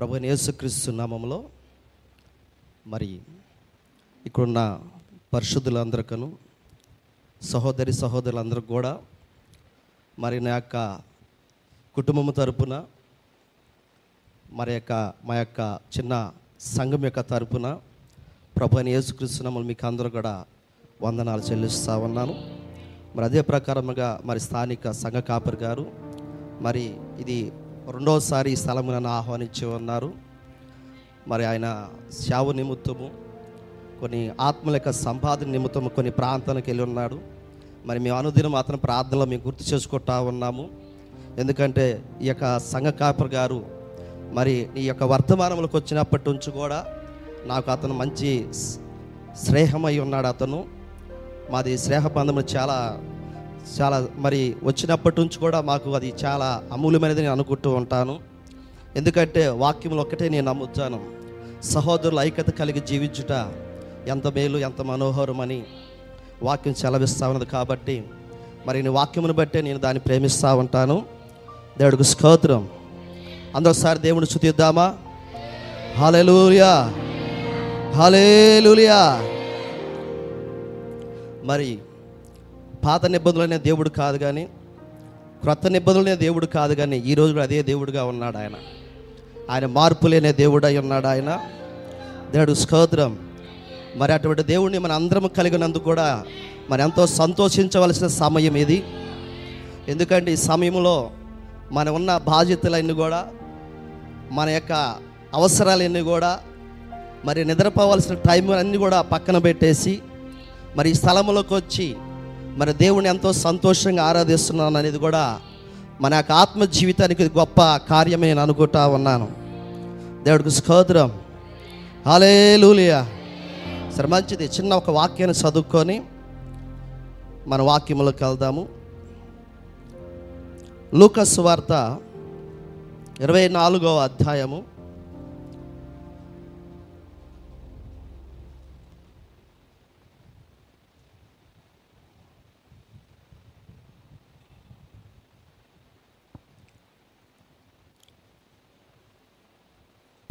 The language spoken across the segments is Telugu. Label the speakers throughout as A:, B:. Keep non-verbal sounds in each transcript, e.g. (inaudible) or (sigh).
A: ప్రభు యేసుక్రీస్తు నామంలో మరి ఇక్కడున్న పరిశుద్ధులందరికను సహోదరి సహోదరులందరికీ కూడా మరి నా యొక్క కుటుంబం తరపున మరి యొక్క మా యొక్క చిన్న సంఘం యొక్క తరపున ప్రభు అని యేసుక్రీస్తు నామలు మీకు అందరూ కూడా వందనాలు చెల్లిస్తా ఉన్నాను. మరి అదే ప్రకారముగా మరి స్థానిక సంఘ కాపర్ గారు మరి ఇది రెండవసారి ఈ స్థలము నన్ను ఆహ్వానించి ఉన్నారు. మరి ఆయన శావు నిమిత్తము కొన్ని ఆత్మల యొక్క సంపాదన నిమిత్తము కొన్ని ప్రాంతాలకు వెళ్ళి ఉన్నాడు. మరి మేము అనుదినం అతని ప్రార్థనలో మేము గుర్తు చేసుకుంటా ఉన్నాము. ఎందుకంటే ఈ యొక్క సంఘ కాపర్ గారు మరి ఈ యొక్క వర్తమానంలోకి వచ్చినప్పటి నుంచి కూడా నాకు అతను మంచి స్నేహమై ఉన్నాడు అతను. మాది స్నేహ బంధము చాలా చాలా మరి వచ్చినప్పటి నుంచి కూడా మాకు అది చాలా అమూల్యమైనది నేను అనుకుంటూ ఉంటాను. ఎందుకంటే వాక్యములు ఒక్కటే నేను నమ్ముతాను. సహోదరుల ఐక్యత కలిగి జీవించుట ఎంత మేలు ఎంత మనోహరమని వాక్యం సెలవిస్తా ఉన్నది కాబట్టి మరి నీ వాక్యమును బట్టే నేను దాన్ని ప్రేమిస్తూ ఉంటాను. దేవుడికి స్తోత్రం. అందరొకసారి దేవుని చుతిద్దామా హాలేలుయా హాలేలుయా మరి పాత నిబంధనలనే దేవుడు కాదు కానీ క్రొత్త నిబంధనలనే దేవుడు కాదు కానీ ఈ రోజు అదే దేవుడుగా ఉన్నాడు ఆయన. ఆయన మార్పు లేనే దేవుడై ఉన్నాడు ఆయన. దేవుడు స్కోత్రం మరి అటువంటి దేవుడిని మన అందరం కలిగినందుకు కూడా మరి ఎంతో సంతోషించవలసిన సమయం ఇది. ఎందుకంటే ఈ సమయంలో మన ఉన్న బాధ్యతలన్నీ కూడా మన యొక్క అవసరాలన్నీ కూడా మరి నిద్రపోవాల్సిన టైం అన్నీ కూడా పక్కన పెట్టేసి మరి ఈ స్థలంలోకి వచ్చి మరి దేవుని ఎంతో సంతోషంగా ఆరాధిస్తున్నాను అనేది కూడా మన యొక్క ఆత్మ జీవితానికి గొప్ప కార్యమే నేను అనుకుంటా ఉన్నాను. దేవుడికి సుఖోదరం హాలే లూలియా సరే మంచిది. చిన్న ఒక వాక్యాన్ని చదువుకొని మన వాక్యములోకి వెళ్దాము. లూకస్ వార్త ఇరవై నాలుగవ అధ్యాయము.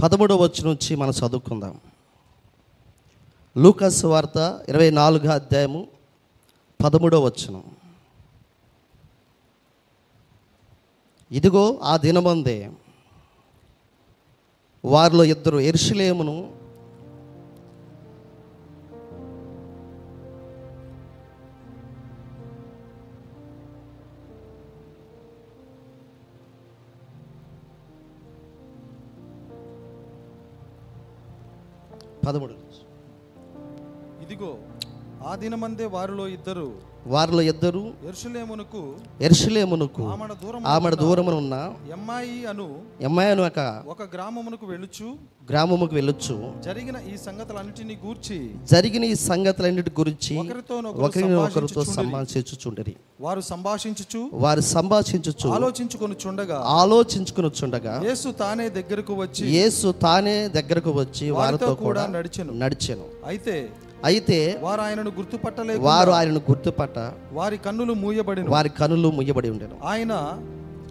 A: పదమూడవ వచ్చి నుంచి మనం చదువుకుందాం. లూకస్ వార్త ఇరవై నాలుగో అధ్యాయము పదమూడవ వచ్చును ఇదిగో ఆ దినమందే వారిలో ఇద్దరు ఎర్షిలేమును పదమూడు
B: ఇదిగో ఆ దినమందే వారిలో ఇద్దరు
A: వారిలో ఇద్దరు
B: ఎర్షులేమునకు
A: ఎరుషులేమునకు
B: ఆమడ దూరం
A: ఆమెడ దూరమున ఉన్న
B: ఎమ్మాయి అను
A: ఎమ్మాయను ఒక
B: ఒక గ్రామమునకు వెళ్ళుచు
A: గ్రామముకు వెళ్ళొచ్చు
B: జరిగిన ఈ సంగతులన్నిటినీ గూర్చి
A: జరిగిన ఈ సంగతులన్నిటి గురించి ఒకరితో
B: సంభాషించుచుండిరి.
A: సంభాషించుచుండరి
B: వారు సంభాషించుచు
A: వారు సంభాషించుచు
B: ఆలోచించుకొని చుండగా
A: ఆలోచించుకుని
B: యేసు తానే దగ్గరకు వచ్చి
A: యేసు తానే దగ్గరకు వచ్చి వారితో కూడా
B: నడిచెను.
A: నడిచెను.
B: అయితే
A: అయితే
B: వారు ఆయనను గుర్తుపట్టలేక
A: వారు ఆయనను గుర్తుపట్ట
B: వారి కన్నులు మూయబడిన
A: వారి కనులు ముయ్యబడి ఉండెను.
B: ఆయన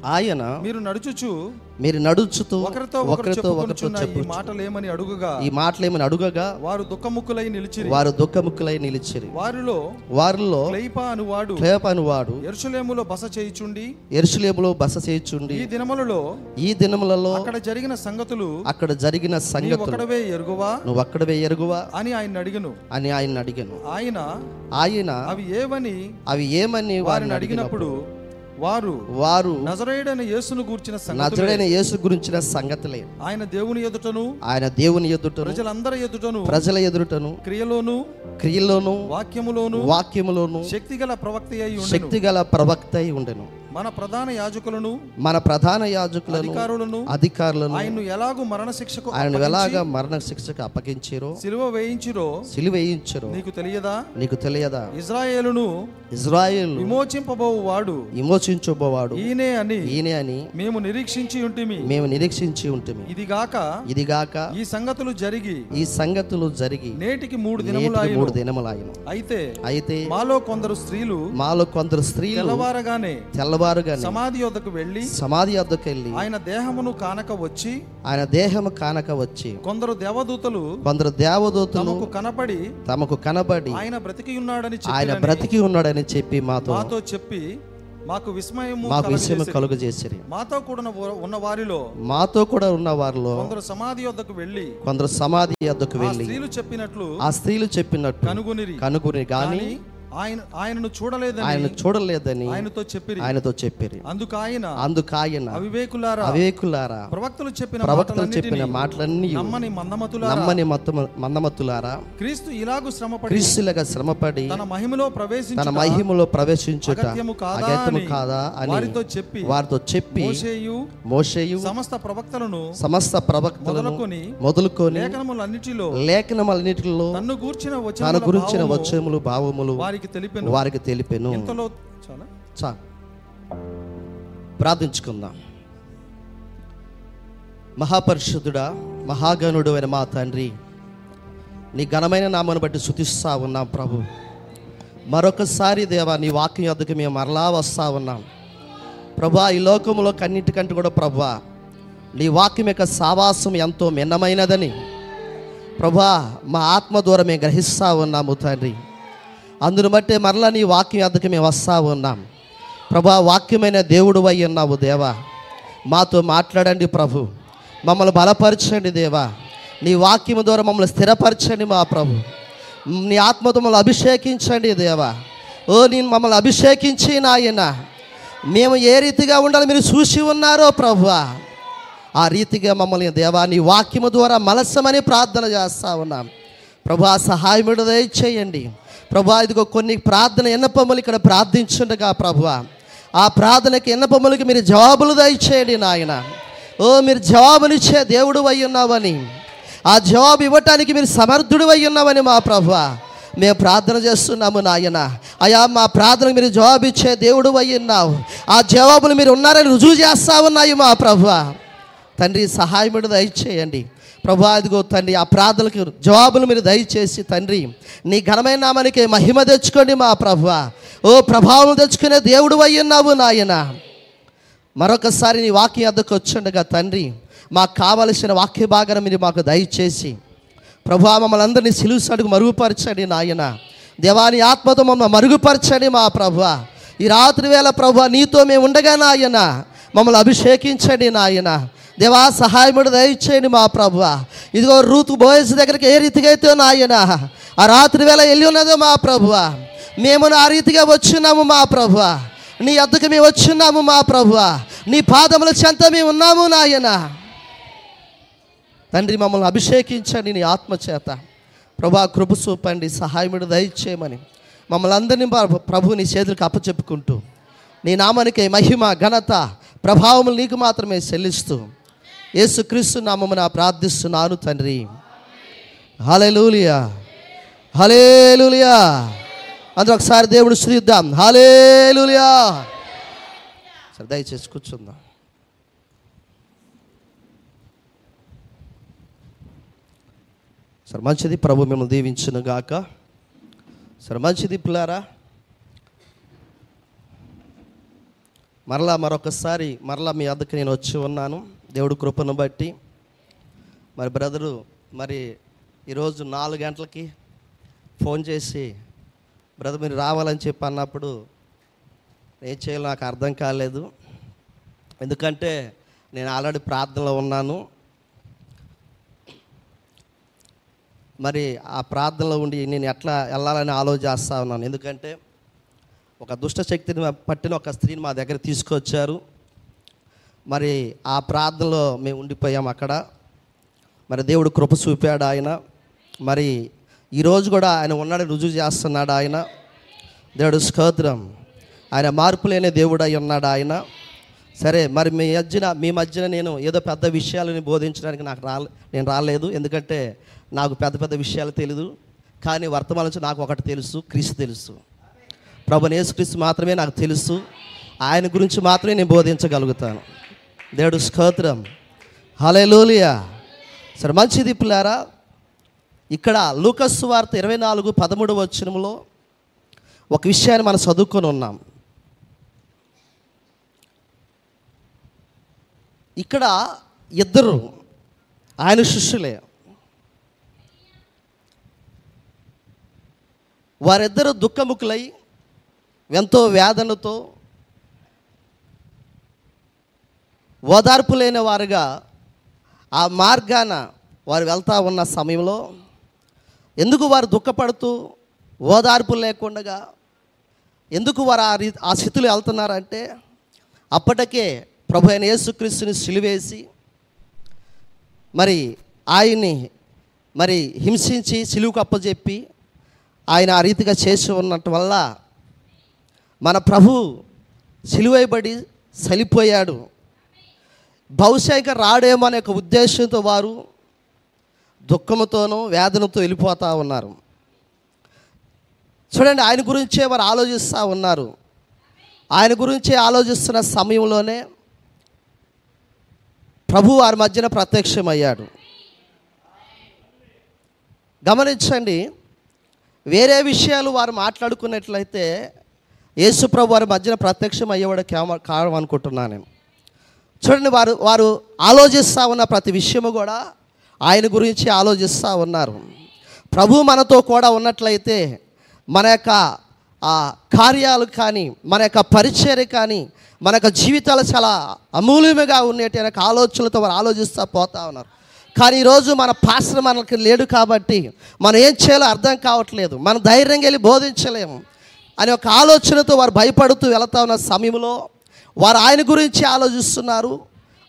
A: ఆయన
B: మీరు నడుచుచు.
A: మీరు నడుచుతూ
B: ఒకరితో ఒకరు
A: ఒకరితో ఒకరితో చెప్పు
B: మాటలేమని అడుగుగా.
A: ఈ మాటలేమని అడుగగా
B: వారు దుఃఖముక్కులై నిలిచిరి.
A: వారు దుఃఖముఖులై నిలిచిరి.
B: వారిలో
A: వారిలో
B: క్లైపా అనువాడు
A: క్లేపను వాడు
B: ఎరుషలేములో బస చేయుచుండి.
A: ఎరుసలేములో బస చేయుచుండి.
B: ఈ దినములలో
A: ఈ దినములలో
B: అక్కడ జరిగిన సంగతులు
A: అక్కడ జరిగిన సంగతులు
B: ఒకడవే ఎరుగువా?
A: నువ్వు అక్కడవే ఎరుగువా?
B: అని ఆయన అడిగను.
A: అని ఆయన అడిగాను.
B: ఆయన
A: ఆయన
B: అవి ఏవని
A: అవి ఏమని
B: వారిని అడిగినప్పుడు వారు
A: వారు
B: నజరేయుడైన యేసును గూర్చిన
A: నజరైన యేసు గురించిన సంగతులే.
B: ఆయన దేవుని ఎదుటను
A: ఆయన దేవుని ఎదుటను
B: ప్రజలందరి ఎదుటను
A: ప్రజల ఎదుటను
B: క్రియలోను
A: క్రియలోను
B: వాక్యములోను
A: వాక్యములోను
B: శక్తిగల ప్రవక్త అయి ఉండెను.
A: శక్తి గల ప్రవక్త అయి ఉండెను.
B: మన ప్రధాన యాజకులను
A: మన ప్రధాన యాజకులను
B: అధికారులను
A: అధికారులను
B: ఆయన్ను ఎలాగూ మరణ శిక్షకు
A: ఆయన ఎలాగా మరణ శిక్షకు అప్పగించారో
B: సిలువ వేయించిరో
A: సిలువేయించరు
B: నీకు తెలియదా?
A: నీకు తెలియదా?
B: ఇజ్రాయేలును
A: ఇజ్రాయేల్
B: విమోచింపబోవు వాడు
A: విమోచించబోవాడు.
B: ఈయనే అని
A: ఈయనే అని
B: మేము నిరీక్షించి ఉంటిమి.
A: మేము నిరీక్షించి ఉంటుంది
B: ఇదిగాక
A: ఇదిగాక
B: ఈ సంగతులు జరిగి
A: ఈ సంగతులు జరిగి
B: నేటికి మూడు
A: నేటికి
B: దినములు
A: మూడు దినములాయను
B: అయితే
A: అయితే
B: మాలో కొందరు స్త్రీలు
A: మాలో కొందరు స్త్రీలు
B: తెల్లవారగానే
A: తెల్లవారుగానే
B: సమాధి యొద్దకు వెళ్ళి
A: సమాధి వద్దకు వెళ్ళి
B: ఆయన దేహమును కానక వచ్చి
A: ఆయన దేహము కానక వచ్చి
B: కొందరు దేవదూతలు
A: కొందరు దేవదూతలు
B: తమకు కనపడి
A: తమకు కనబడి
B: ఆయన బ్రతికి ఉన్నాడని
A: ఆయన బ్రతికి ఉన్నాడని చెప్పి మాతో
B: మాతో చెప్పి మాకు విస్మయము
A: మాకు
B: కలుగజేసిరి.
A: కలుగు చేసిరి
B: మాతో కూడా ఉన్న వారిలో
A: మాతో కూడా ఉన్న వారిలో
B: కొందరు సమాధి యొద్దకు వెళ్ళి
A: కొందరు సమాధి వద్దకు వెళ్ళి
B: స్త్రీలు చెప్పినట్లు
A: ఆ స్త్రీలు చెప్పినట్టు
B: కనుగొనిరి.
A: కనుగొని గాని
B: ఆయన ఆయనను చూడలేదని
A: ఆయన చూడలేదని
B: ఆయనతో చెప్పిరి.
A: ఆయనతో చెప్పిరి.
B: అందుకు ఆయన
A: అందుకు ఆయన
B: అవివేకులారా
A: అవేకులారా
B: ప్రవక్తలు చెప్పిన
A: ప్రవక్తలు చెప్పిన మాటలన్నీ
B: నమ్మని మందమతులారా
A: నమ్మని మత్తు మందమత్తులారా
B: క్రీస్తు ఇలాగు శ్రమపడి
A: క్రీస్తులుగా శ్రమపడి
B: తన మహిమలో
A: తన
B: ప్రవేశించిన
A: మహిమలో ప్రవేశించుట
B: అగత్యము కాదా అని వారితో చెప్పి
A: వారితో చెప్పి
B: మోషేయు
A: మోషేయు
B: సమస్త ప్రవక్తలను
A: సమస్త ప్రవక్తలను
B: మొదలుకొని
A: మొదలుకొని
B: లేఖనములన్నిటిలో
A: లేఖనమన్నిటిలో
B: తన్ను గూర్చిన
A: తన
B: వచనముల
A: గురించిన
B: భావము
A: వచ్చములు భావములు
B: వారికి తెలిపెను.
A: వారికి తెలిపెను.
B: ఇంతలో చాలా.
A: చా. ప్రార్థించుకుందాం. మహాపరిశుద్ధుడా మహాగణుడు అయిన మా తండ్రి నీ ఘనమైన నామను బట్టి శుతిస్తా ఉన్నాం ప్రభు. మరొకసారి దేవా నీ వాక్యం యొద్దకు మేము మరలా వస్తా ఉన్నాం. ప్రభా ఈ లోకంలో కన్నిటికంటే కూడా ప్రభా నీ వాక్యం యొక్క సావాసం ఎంతో మిన్నమైనదని ప్రభా మా ఆత్మ ద్వారా మేము గ్రహిస్తా ఉన్నాము తండ్రి. అందును బట్టి మరలా నీ వాక్యం అద్దకు మేము వస్తా ఉన్నాం. ప్రభా వాక్యమైన దేవుడు అయి ఉన్నావు దేవా. మాతో మాట్లాడండి ప్రభు. మమ్మల్ని బలపరచండి దేవా. నీ వాక్యం ద్వారా మమ్మల్ని స్థిరపరచండి మా ప్రభు. నీ ఆత్మతో మమ్మల్ని అభిషేకించండి దేవా. ఓ నేను మమ్మల్ని అభిషేకించి నాయన. మేము ఏ రీతిగా ఉండాలి మీరు చూసి ఉన్నారో ప్రభు. ఆ రీతిగా మమ్మల్ని దేవా నీ వాక్యము ద్వారా మలసమని ప్రార్థన చేస్తా ఉన్నాం. ప్రభా సహాయముడు దయచేయండి. ప్రభా ఇదిగో కొన్ని ప్రార్థన ఎన్నపమ్మలు ఇక్కడ ప్రార్థించుండగా ప్రభు. ఆ ప్రార్థనకి ఎన్నపమ్మలకి మీరు జవాబులు దయచేయండి నాయన. ఓ మీరు జవాబునిచ్చే దేవుడు అయి ఉన్నావని. ఆ జవాబు ఇవ్వటానికి మీరు సమర్థుడు అయి ఉన్నావని మా ప్రభు. మేము ప్రార్థన చేస్తున్నాము నాయన. అయా మా ప్రార్థనకు మీరు జవాబు ఇచ్చే దేవుడు అయి ఉన్నావు. ఆ జవాబులు మీరు ఉన్నారని రుజువు చేస్తా ఉన్నాయి మా ప్రభు. తండ్రి సహాయముడు దయచేయండి. ప్రభా అదిగో తండ్రి ఆ ప్రార్థనలకు జవాబులు మీరు దయచేసి తండ్రి నీ ఘనమైన నామానికి మహిమ తెచ్చుకోండి మా ప్రభు. ఓ ప్రభావం తెచ్చుకునే దేవుడు అయ్యున్నావు నాయన. మరొకసారి నీ వాక్యం అద్దకు వచ్చుండగా తండ్రి మాకు కావలసిన వాక్య భాగాన్ని మీరు మాకు దయచేసి ప్రభా మమ్మల్ని అందరినీ సిలుసడుగు మరుగుపరచండి నాయన. దేవాని ఆత్మతో మమ్మల్ని మరుగుపరచండి మా ప్రభు. ఈ రాత్రి వేళ ప్రభు నీతో మేము ఉండగా నాయన మమ్మల్ని అభిషేకించండి నాయన. దేవా సహాయముడు దయచేయండి మా ప్రభు ఇదిగో రూతు బోయస్ దగ్గరికి ఏ రీతిగా అయితే నాయన ఆ రాత్రి వేళ వెళ్ళి ఉన్నదో మా ప్రభువ. మేము ఆ రీతిగా వచ్చున్నాము మా ప్రభువ. నీ అద్దకు మేము వచ్చున్నాము మా ప్రభువ. నీ పాదముల చెంత మేము ఉన్నాము నాయన. తండ్రి మమ్మల్ని అభిషేకించండి నీ ఆత్మచేత ప్రభా కృప చూపండి సహాయముడు దయచేయమని మమ్మల్ని అందరినీ ప్రభు నీ చేతులకు అప్పచెప్పుకుంటూ నీ నామానికి మహిమ ఘనత ప్రభావములు నీకు మాత్రమే చెల్లిస్తూ యేసుక్రీస్తు నామమున ప్రార్థిస్తున్నాను తండ్రి. హలెలూలియా. హలేలులియా. అందరూ ఒకసారి దేవుడు శ్రీద్దాం. హలేలులియా. సరే దయచేసి కూర్చుందాం. సరే మంచిది ప్రభు మిమ్మల్ని దీవించును గాక. సరే మంచిది పిల్లారా. మరలా మరొకసారి మరలా మీ అద్దకు నేను వచ్చి ఉన్నాను. దేవుడు కృపను బట్టి మరి బ్రదరు మరి ఈరోజు నాలుగు గంటలకి ఫోన్ చేసి బ్రదర్ మీరు రావాలని చెప్పి అన్నప్పుడు ఏం చేయాలో నాకు అర్థం కాలేదు. ఎందుకంటే నేను ఆల్రెడీ ప్రార్థనలో ఉన్నాను. మరి ఆ ప్రార్థనలో ఉండి నేను ఎట్లా వెళ్ళాలని ఆలోచిస్తా ఉన్నాను. ఎందుకంటే ఒక దుష్ట శక్తిని పట్టిన ఒక స్త్రీని మా దగ్గర తీసుకొచ్చారు. మరి ఆ ప్రార్థనలో మేము ఉండిపోయాం అక్కడ. మరి దేవుడు కృప చూపాడు ఆయన. మరి ఈరోజు కూడా ఆయన ఉన్నాడు రుజువు చేస్తున్నాడు ఆయన. దేవుడు స్కోత్రం ఆయన మార్పు లేని దేవుడు అయి ఉన్నాడు ఆయన. సరే మరి మీ మధ్యన మీ మధ్యన నేను ఏదో పెద్ద విషయాలని బోధించడానికి నాకు రాలే నేను రాలేదు. ఎందుకంటే నాకు పెద్ద పెద్ద విషయాలు తెలియదు కానీ వర్తమానం నుంచి నాకు ఒకటి తెలుసు క్రీస్తు తెలుసు. ప్రభు యేసుక్రీస్తు మాత్రమే నాకు తెలుసు. ఆయన గురించి మాత్రమే నేను బోధించగలుగుతాను. దేవుడు స్తోత్రం. హలేలోలియా. సరే మంచిది పిల్లారా? ఇక్కడ లూకస్ వార్త ఇరవై నాలుగు పదమూడు వచ్చినములో ఒక విషయాన్ని మనం చదువుకొని ఉన్నాం. ఇక్కడ ఇద్దరు ఆయన శిష్యులే. వారిద్దరు దుఃఖముఖులై ఎంతో వేదనతో ఓదార్పు లేని వారుగా ఆ మార్గాన వారు వెళ్తూ ఉన్న సమయంలో ఎందుకు వారు దుఃఖపడుతూ ఓదార్పు లేకుండా ఎందుకు వారు ఆ రీ ఆ స్థితిలో వెళ్తున్నారంటే అప్పటికే ప్రభు అయిన యేసుక్రీస్తుని సిలివేసి మరి ఆయన్ని మరి హింసించి సిలువుకు అప్పచెప్పి ఆయన ఆ రీతిగా చేసి ఉన్నట్టు వల్ల మన ప్రభు సిలువైబడి చలిపోయాడు బహుశా ఇక రాడేమో అనే ఒక ఉద్దేశంతో వారు దుఃఖంతోనూ వేదనతో వెళ్ళిపోతూ ఉన్నారు. చూడండి ఆయన గురించే వారు ఆలోచిస్తూ ఉన్నారు. ఆయన గురించే ఆలోచిస్తున్న సమయంలోనే ప్రభు వారి మధ్యన ప్రత్యక్షమయ్యాడు. గమనించండి వేరే విషయాలు వారు మాట్లాడుకున్నట్లయితే యేసు ప్రభు వారి మధ్యన ప్రత్యక్షం అయ్యేవాడు కేమ- అనుకుంటున్నాను నేను. చూడండి వారు వారు ఆలోచిస్తూ ఉన్న ప్రతి విషయము కూడా ఆయన గురించి ఆలోచిస్తూ ఉన్నారు. ప్రభు మనతో కూడా ఉన్నట్లయితే మన యొక్క ఆ కార్యాలు కానీ మన యొక్క పరిచర్య కానీ మన యొక్క జీవితాలు చాలా అమూల్యముగా ఉండేటి అనే ఆలోచనలతో వారు ఆలోచిస్తూ పోతా ఉన్నారు. కానీ ఈరోజు మన పాస్టర్ మనకి లేడు కాబట్టి మనం ఏం చేయాలో అర్థం కావట్లేదు. మనం ధైర్యంగా వెళ్ళి బోధించలేము. అనే ఒక ఆలోచనతో వారు భయపడుతూ వెళతా ఉన్న సమయంలో వారు ఆయన గురించి ఆలోచిస్తున్నారు.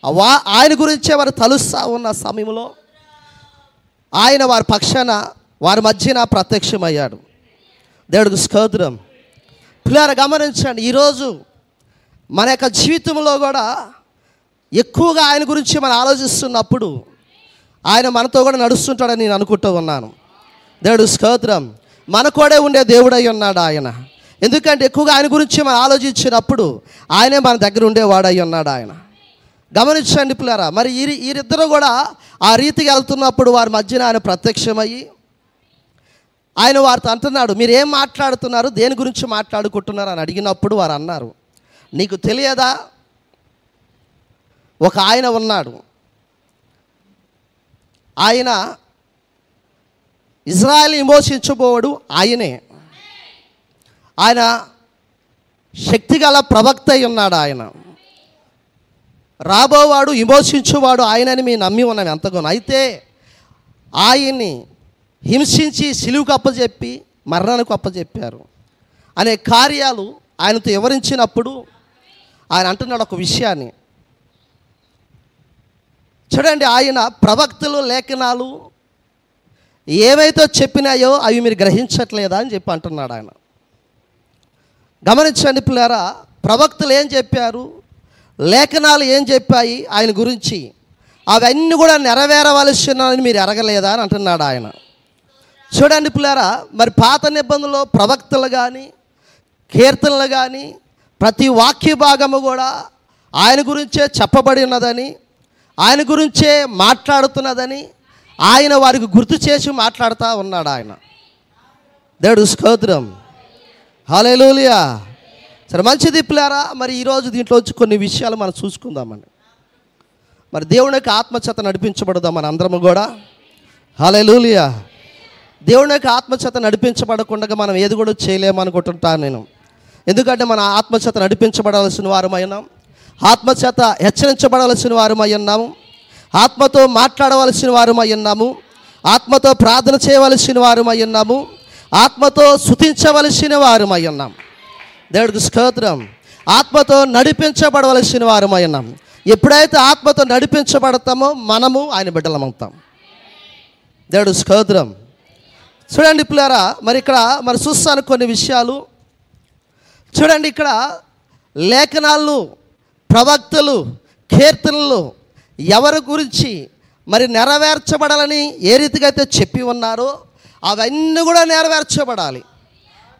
A: వా ఆయన గురించే వారు తలుస్తూ ఉన్న సమయంలో ఆయన వారి పక్షాన వారి మధ్యన ప్రత్యక్షమయ్యాడు. దేవుడికి స్తోత్రం. పిల్లలు గమనించండి ఈరోజు మన యొక్క జీవితంలో కూడా ఎక్కువగా ఆయన గురించి మనం ఆలోచిస్తున్నప్పుడు ఆయన మనతో కూడా నడుస్తుంటాడని నేను అనుకుంటూ ఉన్నాను. దేవుడు స్తోత్రం. మన కూడా ఉండే దేవుడై ఉన్నాడు ఆయన. ఎందుకంటే ఎక్కువగా ఆయన గురించి మనం ఆలోచించినప్పుడు ఆయనే మన దగ్గర ఉండేవాడై ఉన్నాడు ఆయన. గమనించండి పిల్లరా మరి ఈ వీరిద్దరూ కూడా ఆ రీతికి వెళ్తున్నప్పుడు వారి మధ్యన ఆయన ప్రత్యక్షమయ్యి ఆయన వారితో అంటున్నాడు మీరు ఏం మాట్లాడుతున్నారు? దేని గురించి మాట్లాడుకుంటున్నారు? అని అడిగినప్పుడు వారు అన్నారు నీకు తెలియదా? ఒక ఆయన ఉన్నాడు. ఆయన ఇజ్రాయల్ విమోచించబోవడు ఆయనే. ఆయన శక్తిగల ప్రవక్త అయి ఉన్నాడు ఆయన. రాబోవాడు విమోచించువాడు ఆయనని మేము నమ్మి ఉన్నాం ఎంతగానో. అయితే ఆయన్ని హింసించి సిలువుకు అప్పచెప్పి మరణానికి అప్పచెప్పారు అనే కార్యాలు ఆయనతో వివరించినప్పుడు ఆయన అంటున్నాడు ఒక విషయాన్ని. చూడండి ఆయన ప్రవక్తలు లేఖనాలు ఏవైతే చెప్పినాయో అవి మీరు గ్రహించట్లేదా అని చెప్పి అంటున్నాడు ఆయన. గమనించండి పిల్లారా ప్రవక్తలు ఏం చెప్పారు? లేఖనాలు ఏం చెప్పాయి ఆయన గురించి? అవన్నీ కూడా నెరవేరవలసినని మీరు ఎరగలేదా అని అంటున్నాడు ఆయన. చూడండి పిల్లారా మరి పాత నిబంధనలో ప్రవక్తలు కానీ కీర్తనలు కానీ ప్రతి వాక్య భాగము కూడా ఆయన గురించే చెప్పబడి ఉన్నదని ఆయన గురించే మాట్లాడుతున్నదని ఆయన వారికి గుర్తు చేసి మాట్లాడుతూ ఉన్నాడు ఆయన. దేవుడు స్తోత్రం. హాలేలోలియా. సరే మంచిది పిల్లారా? మరి ఈరోజు దీంట్లో వచ్చి కొన్ని విషయాలు మనం చూసుకుందామండి. మరి దేవుని యొక్క ఆత్మచేత నడిపించబడదాం మన అందరము కూడా. హలేలులియా. దేవుని యొక్క ఆత్మచేత నడిపించబడకుండా మనం ఏది కూడా చేయలేమనుకుంటుంటాను నేను. ఎందుకంటే మన ఆత్మచేత నడిపించబడాల్సిన వారమైనాం ఆత్మచేత హెచ్చరించబడాల్సిన వారమై ఉన్నాము. ఆత్మతో మాట్లాడవలసిన వారమై ఉన్నాము. ఆత్మతో ప్రార్థన చేయవలసిన వారమై ఉన్నాము. ఆత్మతో శుతించవలసిన వారమై ఉన్నాం. దేవుడికి స్తోత్రం. ఆత్మతో నడిపించబడవలసిన వారమై ఉన్నాం. ఎప్పుడైతే ఆత్మతో నడిపించబడతామో మనము ఆయన బిడ్డలమవుతాం దేవుడు స్తోత్రం. చూడండి పిల్లరా మరి ఇక్కడ మరి చూస్తాను కొన్ని విషయాలు. చూడండి ఇక్కడ లేఖనాలు ప్రవక్తలు కీర్తనలు ఎవరి గురించి మరి నెరవేర్చబడాలని ఏ రీతిగా అయితే చెప్పి ఉన్నారో అవన్నీ కూడా నెరవేర్చబడాలి.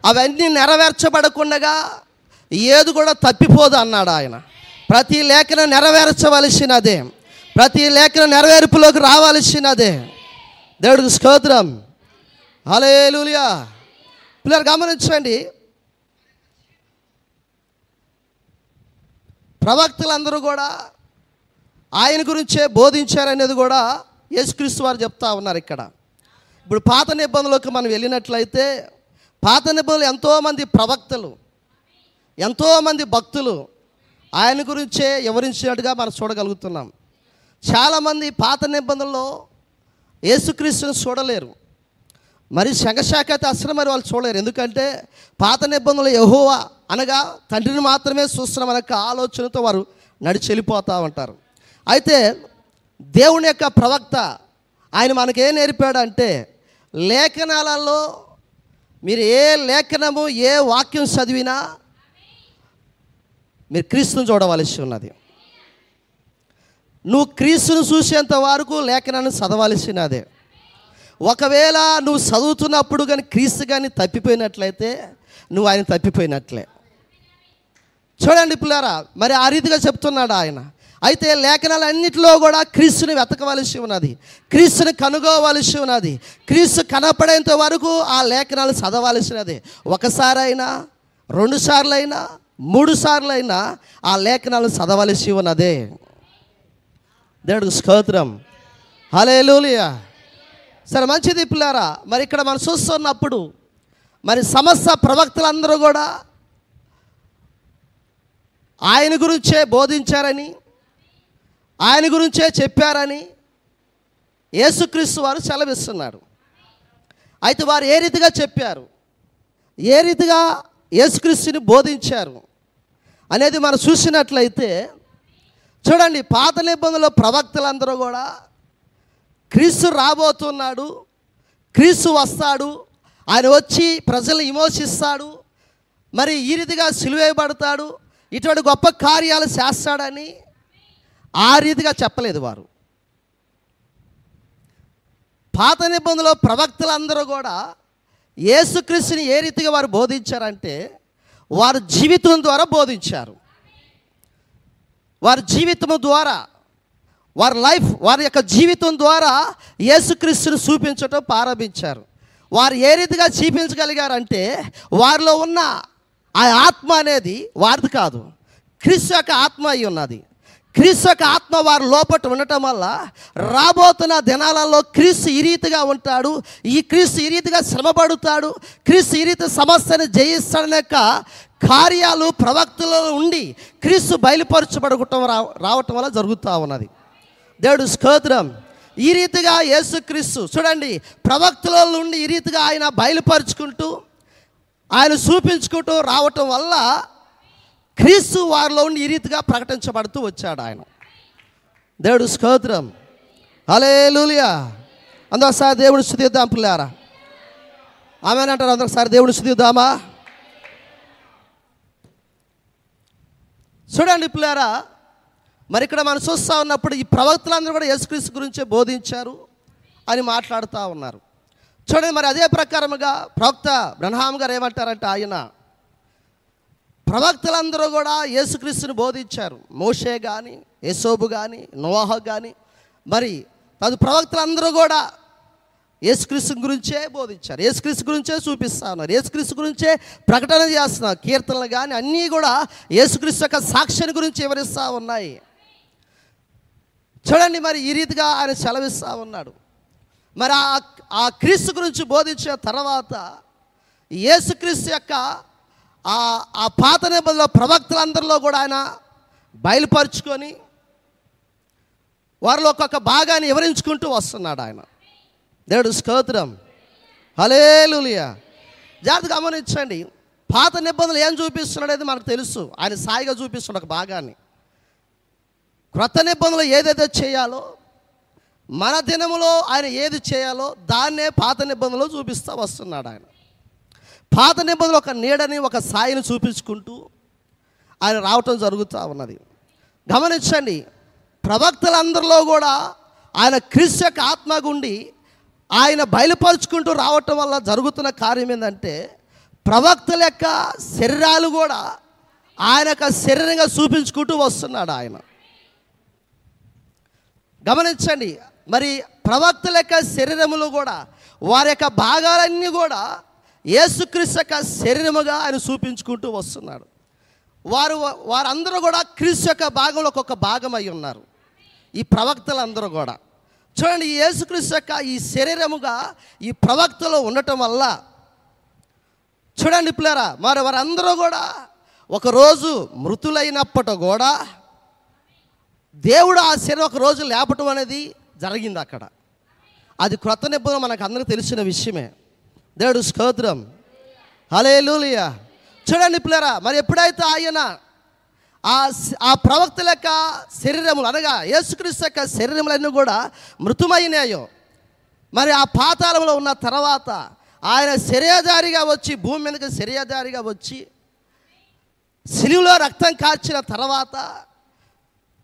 A: అవన్నీ నెరవేర్చబడకుండగా ఏది కూడా తప్పిపోదు అన్నాడు ఆయన. ప్రతి లేఖను నెరవేర్చవలసినదే. ప్రతి లేఖను నెరవేర్పులోకి రావాల్సినదే. దేవుడికి స్తోత్రం. లూలియా పిల్లలు గమనించండి. ప్రవక్తలందరూ కూడా ఆయన గురించే బోధించారనేది కూడా యేసుక్రీస్తు వారు చెప్తా ఉన్నారు ఇక్కడ. ఇప్పుడు పాత నిబంధనలోకి మనం వెళ్ళినట్లయితే పాత నిబంధనలు ఎంతోమంది ప్రవక్తలు ఎంతోమంది భక్తులు ఆయన గురించే వివరించినట్టుగా మనం చూడగలుగుతున్నాం. చాలామంది పాత నిబంధనలో యేసుక్రీస్తుని చూడలేరు. మరి శంఖశాఖ అయితే అసలు మరి వాళ్ళు చూడలేరు. ఎందుకంటే పాత నిబంధనలు యహోవా అనగా తండ్రిని మాత్రమే చూస్తున్నాం అనే ఆలోచనతో వారు నడిచి వెళ్ళిపోతూ ఉంటారు. అయితే దేవుని యొక్క ప్రవక్త ఆయన మనకేం నేర్పాడంటే లేఖనాలలో మీరు ఏ లేఖనము ఏ వాక్యం చదివినా మీరు క్రీస్తుని చూడవలసి ఉన్నది. నువ్వు క్రీస్తుని చూసేంత వరకు లేఖనాన్ని చదవలసినదే ఒకవేళ నువ్వు చదువుతున్నప్పుడు కానీ క్రీస్తు కానీ తప్పిపోయినట్లయితే నువ్వు ఆయన తప్పిపోయినట్లే. చూడండి పిల్లారా మరి ఆ రీతిగా చెప్తున్నాడు ఆయన. అయితే లేఖనాలన్నింటిలో కూడా క్రీస్తుని వెతకవలసి ఉన్నది. క్రీస్తుని కనుగోవలసి ఉన్నది. క్రీస్తు కనపడేంత వరకు ఆ లేఖనాలు చదవాల్సినది ఒకసారైనా రెండుసార్లైనా మూడు సార్లైనా ఆ లేఖనాలు చదవలసి ఉన్నదే. దేవుడికి స్తోత్రం. హలేలులియా. సరే మంచిది పిల్లారా మరి ఇక్కడ మనం చూస్తున్నప్పుడు మరి సమస్త ప్రవక్తలందరూ కూడా ఆయన గురించే బోధించారని ఆయన గురించే చెప్పారని యేసుక్రీస్తు వారు సెలవిస్తున్నారు. అయితే వారు ఏ రీతిగా చెప్పారు? ఏ రీతిగా యేసుక్రీస్తుని బోధించారు అనేది మనం చూసినట్లయితే చూడండి పాత నిబంధనలో ప్రవక్తలందరూ కూడా క్రీస్తు రాబోతున్నాడు క్రీస్తు వస్తాడు ఆయన వచ్చి ప్రజలు విమోచిస్తాడు మరి ఈ రీతిగా సిలువేయబడతాడు ఇటువంటి గొప్ప కార్యాలు చేస్తాడని ఆ రీతిగా చెప్పలేదు వారు. పాత నిబంధనలో ప్రవక్తలందరూ కూడా యేసుక్రీస్తుని ఏ రీతిగా వారు బోధించారంటే వారి జీవితం ద్వారా బోధించారు. వారి జీవితం ద్వారా వారి లైఫ్ వారి యొక్క జీవితం ద్వారా యేసుక్రీస్తుని చూపించటం ప్రారంభించారు. వారు ఏ రీతిగా చూపించగలిగారంటే వారిలో ఉన్న ఆ ఆత్మ అనేది వారిది కాదు. క్రీస్తు యొక్క ఆత్మ అయి ఉన్నది. క్రీస్తు యొక్క ఆత్మ వారు లోపట ఉండటం వల్ల రాబోతున్న దినాలలో క్రీస్తు ఈ రీతిగా ఉంటాడు ఈ క్రీస్తు ఈ రీతిగా శ్రమపడుతాడు క్రీస్తు ఈ రీతి సమస్యను జయిస్తాడనే యొక్క కార్యాలు ప్రవక్తలలో ఉండి క్రీస్తు బయలుపరచబడటం రా రావటం వల్ల జరుగుతూ ఉన్నది. దేవుడు స్తోత్రం. ఈ రీతిగా యేసుక్రీస్తు చూడండి ప్రవక్తల నుండి ఈ రీతిగా ఆయన బయలుపరుచుకుంటూ ఆయన చూపించుకుంటూ రావటం వల్ల క్రీస్తు వారిలో ఉండి ఈ రీతిగా ప్రకటించబడుతూ వచ్చాడు ఆయన. దేవుడు స్తోత్రం. అలే లూలియా అందరొకసారి దేవుడు స్థుతిద్దాం పిల్లారా ఆమెనంటారు అందరొకసారి దేవుడు స్థుతిద్దామా చూడండి పిల్లారా మరి ఇక్కడ మనం చూస్తూ ఉన్నప్పుడు ఈ ప్రవక్తలందరూ కూడా యేసుక్రీస్తు గురించే బోధించారు అని మాట్లాడుతూ ఉన్నారు. చూడండి మరి అదే ప్రకారముగా ప్రవక్త బ్రహ్మాం గారు ఏమంటారంటే ఆయన ప్రవక్తలందరూ కూడా యేసుక్రీస్తుని బోధించారు. మోషే కానీ యశోబు కానీ నోహ కానీ మరి తదు ప్రవక్తలందరూ కూడా యేసుక్రీస్తు గురించే బోధించారు. యేసుక్రీస్తు గురించే చూపిస్తా ఉన్నారు యేసుక్రీస్తు గురించే ప్రకటన చేస్తున్నారు. కీర్తనలు కానీ అన్నీ కూడా యేసుక్రీస్తు యొక్క సాక్ష్యాన్ని గురించి వివరిస్తూ ఉన్నాయి. చూడండి మరి ఈ రీతిగా ఆయన సెలవిస్తూ ఉన్నాడు. మరి ఆ ఆ క్రీస్తు గురించి బోధించిన తర్వాత యేసుక్రీస్తు యొక్క ఆ ఆ పాత నిబంధనలో ప్రవక్తలందరిలో కూడా ఆయన బయలుపరుచుకొని వారిలో ఒక్కొక్క భాగాన్ని వివరించుకుంటూ వస్తున్నాడు ఆయన. దేవుడు స్తోత్రం. హలేలులియా. జాగ్రత్త గమనించండి. పాత నిబంధనలు ఏం చూపిస్తున్నాడేది మనకు తెలుసు. ఆయన సాయిగా చూపిస్తున్నాడు ఒక భాగాన్ని. క్రొత్త నిబంధనలు ఏదైతే చేయాలో మన దినములో ఆయన ఏది చేయాలో దాన్నే పాత నిబంధనలు చూపిస్తూ వస్తున్నాడు ఆయన. పాత నిబంధనలు ఒక నీడని ఒక సాయిని చూపించుకుంటూ ఆయన రావటం జరుగుతూ ఉన్నది. గమనించండి ప్రవక్తలందరిలో కూడా ఆయన క్రీస్తు యొక్క ఆత్మగుండి ఆయన బయలుపరుచుకుంటూ రావటం వల్ల జరుగుతున్న కార్యం ఏంటంటే ప్రవక్తల యొక్క శరీరాలు కూడా ఆయన యొక్క శరీరంగా చూపించుకుంటూ వస్తున్నాడు ఆయన. గమనించండి మరి ప్రవక్తల యొక్క శరీరములు కూడా వారి యొక్క భాగాలన్నీ కూడా యేసుక్రీస్తు యొక్క శరీరముగా ఆయన చూపించుకుంటూ వస్తున్నాడు. వారు వారందరూ కూడా క్రీస్తు యొక్క భాగంలో ఒక్కొక్క భాగం అయి ఉన్నారు. ఈ ప్రవక్తలందరూ కూడా. చూడండి యేసుక్రీస్తు యొక్క ఈ శరీరముగా ఈ ప్రవక్తలో ఉండటం వల్ల చూడండి పిల్లరా మరి వారందరూ కూడా ఒకరోజు మృతులైనప్పటి కూడా దేవుడు ఆ శరీరం ఒక రోజు లేపటం అనేది జరిగింది అక్కడ. అది క్రొత్త నిబంధన మనకు అందరికీ తెలిసిన విషయమే. దేవుడు స్తోత్రం. హలేలులియా. చూడండి పిల్లరా మరి ఎప్పుడైతే ఆయన ఆ ఆ ప్రవక్తల యొక్క శరీరములు అనగా యేసుక్రీస్తు యొక్క శరీరములన్నీ కూడా మృతుమైనాయో మరి ఆ పాతాళంలో ఉన్న తర్వాత ఆయన శరీరధారిగా వచ్చి భూమి మీదకి శరీరధారిగా వచ్చి సిలువులో రక్తం కాచిన తర్వాత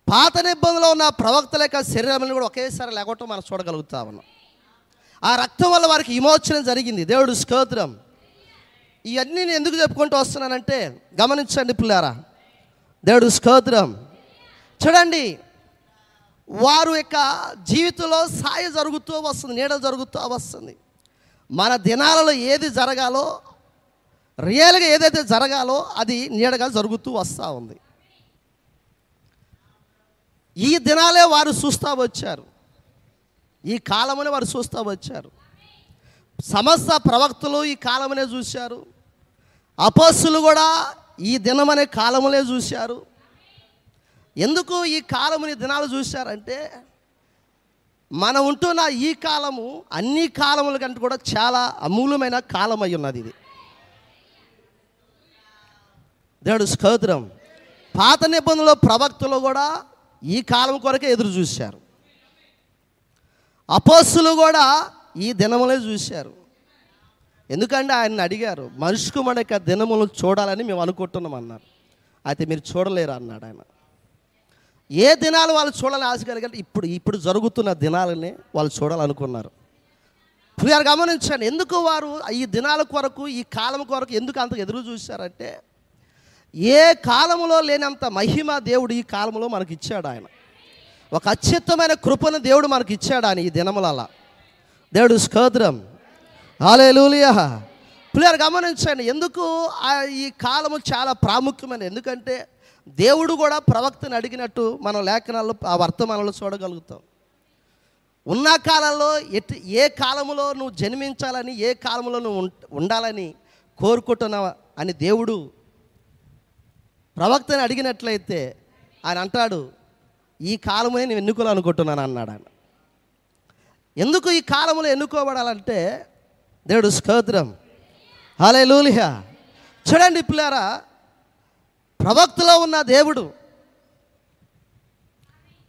A: పాత నిబంధనలో ఉన్న ప్రవక్తల యొక్క శరీరములను కూడా ఒకేసారి లేకపోవటం మనం చూడగలుగుతా ఉన్నాం. ఆ రక్తం వల్ల వారికి విమోచన జరిగింది. దేవుడు స్తోత్రం. ఇవన్నీ నేను ఎందుకు చెప్పుకుంటూ వస్తున్నానంటే గమనించండి పిల్లారా. దేవుడు స్తోత్రం. చూడండి వారు యొక్క జీవితంలో సాయ జరుగుతూ వస్తుంది నీడ జరుగుతూ వస్తుంది. మన దినాలలో ఏది జరగాలో రియల్గా ఏదైతే జరగాలో అది నీడగా జరుగుతూ వస్తూ ఉంది. ఈ దినాలే వారు చూస్తూ వచ్చారు. ఈ కాలమునే వారు చూస్తూ వచ్చారు. సమస్త ప్రవక్తలు ఈ కాలమునే చూశారు. అపస్సులు కూడా ఈ దినమనే కాలములే చూశారు. ఎందుకు ఈ కాలముని దినాలు చూశారంటే మనం ఉంటున్న ఈ కాలము అన్ని కాలముల కంటే కూడా చాలా అమూల్యమైన కాలం అయి ఉన్నది ఇది. దేవుడు స్తోత్రం. పాత నిబంధనలో ప్రవక్తలు కూడా ఈ కాలం కొరకే ఎదురు చూశారు. అపోస్సులు కూడా ఈ దినములే చూశారు. ఎందుకంటే ఆయన అడిగారు మనిషికి మన యొక్క దినములు చూడాలని మేము అనుకుంటున్నాం అన్నారు. అయితే మీరు చూడలేరు అన్నాడు ఆయన. ఏ దినాలు వాళ్ళు చూడాలని ఆశ కలిగారు ఇప్పుడు ఇప్పుడు జరుగుతున్న దినాలని వాళ్ళు చూడాలనుకున్నారు. ప్రియారు గమనించండి ఎందుకు వారు ఈ దినాల కొరకు ఈ కాలం కొరకు ఎందుకు అంత ఎదురు చూశారంటే ఏ కాలంలో లేనంత మహిమ దేవుడు ఈ కాలంలో మనకి ఇచ్చాడు ఆయన. ఒక అత్యుత్తమైన కృపను దేవుడు మనకి ఇచ్చాడు అని ఈ దినములలా దేవుడు స్కోద్రం ఆలే లూలియా పిల్లలు గమనించండి ఎందుకు ఈ కాలము చాలా ప్రాముఖ్యమైనది? ఎందుకంటే దేవుడు కూడా ప్రవక్తను అడిగినట్టు మనం లేఖనాల్లో ఆ వర్తమానంలో చూడగలుగుతాం. ఉన్న కాలంలో ఎటు ఏ కాలంలో నువ్వు జన్మించాలని ఏ కాలంలో నువ్వు ఉం- ఉండాలని కోరుకుంటున్నావా అని దేవుడు ప్రవక్తని అడిగినట్లయితే ఆయన అంటాడు ఈ కాలమునే నేను ఎన్నుకోవాలనుకుంటున్నాను అన్నాడు ఆయన. ఎందుకు ఈ కాలంలో ఎన్నుకోబడాలంటే దేవుడు స్తోత్రం. హలే లూలిహ చూడండి పిల్లారా ప్రవక్తలో ఉన్న దేవుడు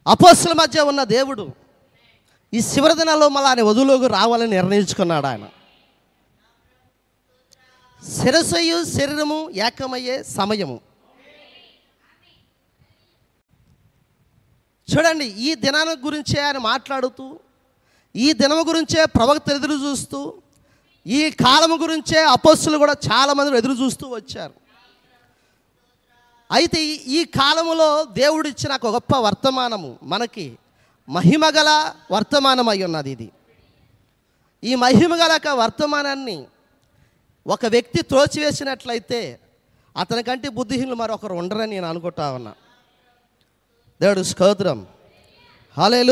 A: అపోస్తుల మధ్య ఉన్న దేవుడు ఈ శివరి దినాల్లో మళ్ళీ ఆయన వధువులోకి రావాలని నిర్ణయించుకున్నాడు ఆయన. శిరసయు శరీరము ఏకమయ్యే సమయము. చూడండి ఈ దినాన్ని గురించే ఆయన మాట్లాడుతూ ఈ దినము గురించే ప్రవక్త ఎదురు చూస్తూ ఈ కాలము గురించే అపస్సులు కూడా చాలామంది ఎదురు చూస్తూ వచ్చారు. అయితే ఈ- కాలంలో కాలములో దేవుడు ఇచ్చిన ఒక గొప్ప వర్తమానము మనకి మహిమగల వర్తమానం అయి ఉన్నది ఇది. ఈ మహిమగల యొక్క వర్తమానాన్ని ఒక వ్యక్తి త్రోచివేసినట్లయితే అతనికంటే బుద్ధిహీనులు మరొకరు ఉండరని నేను అనుకుంటా ఉన్నా. దేవుడు స్తోత్రం. హలే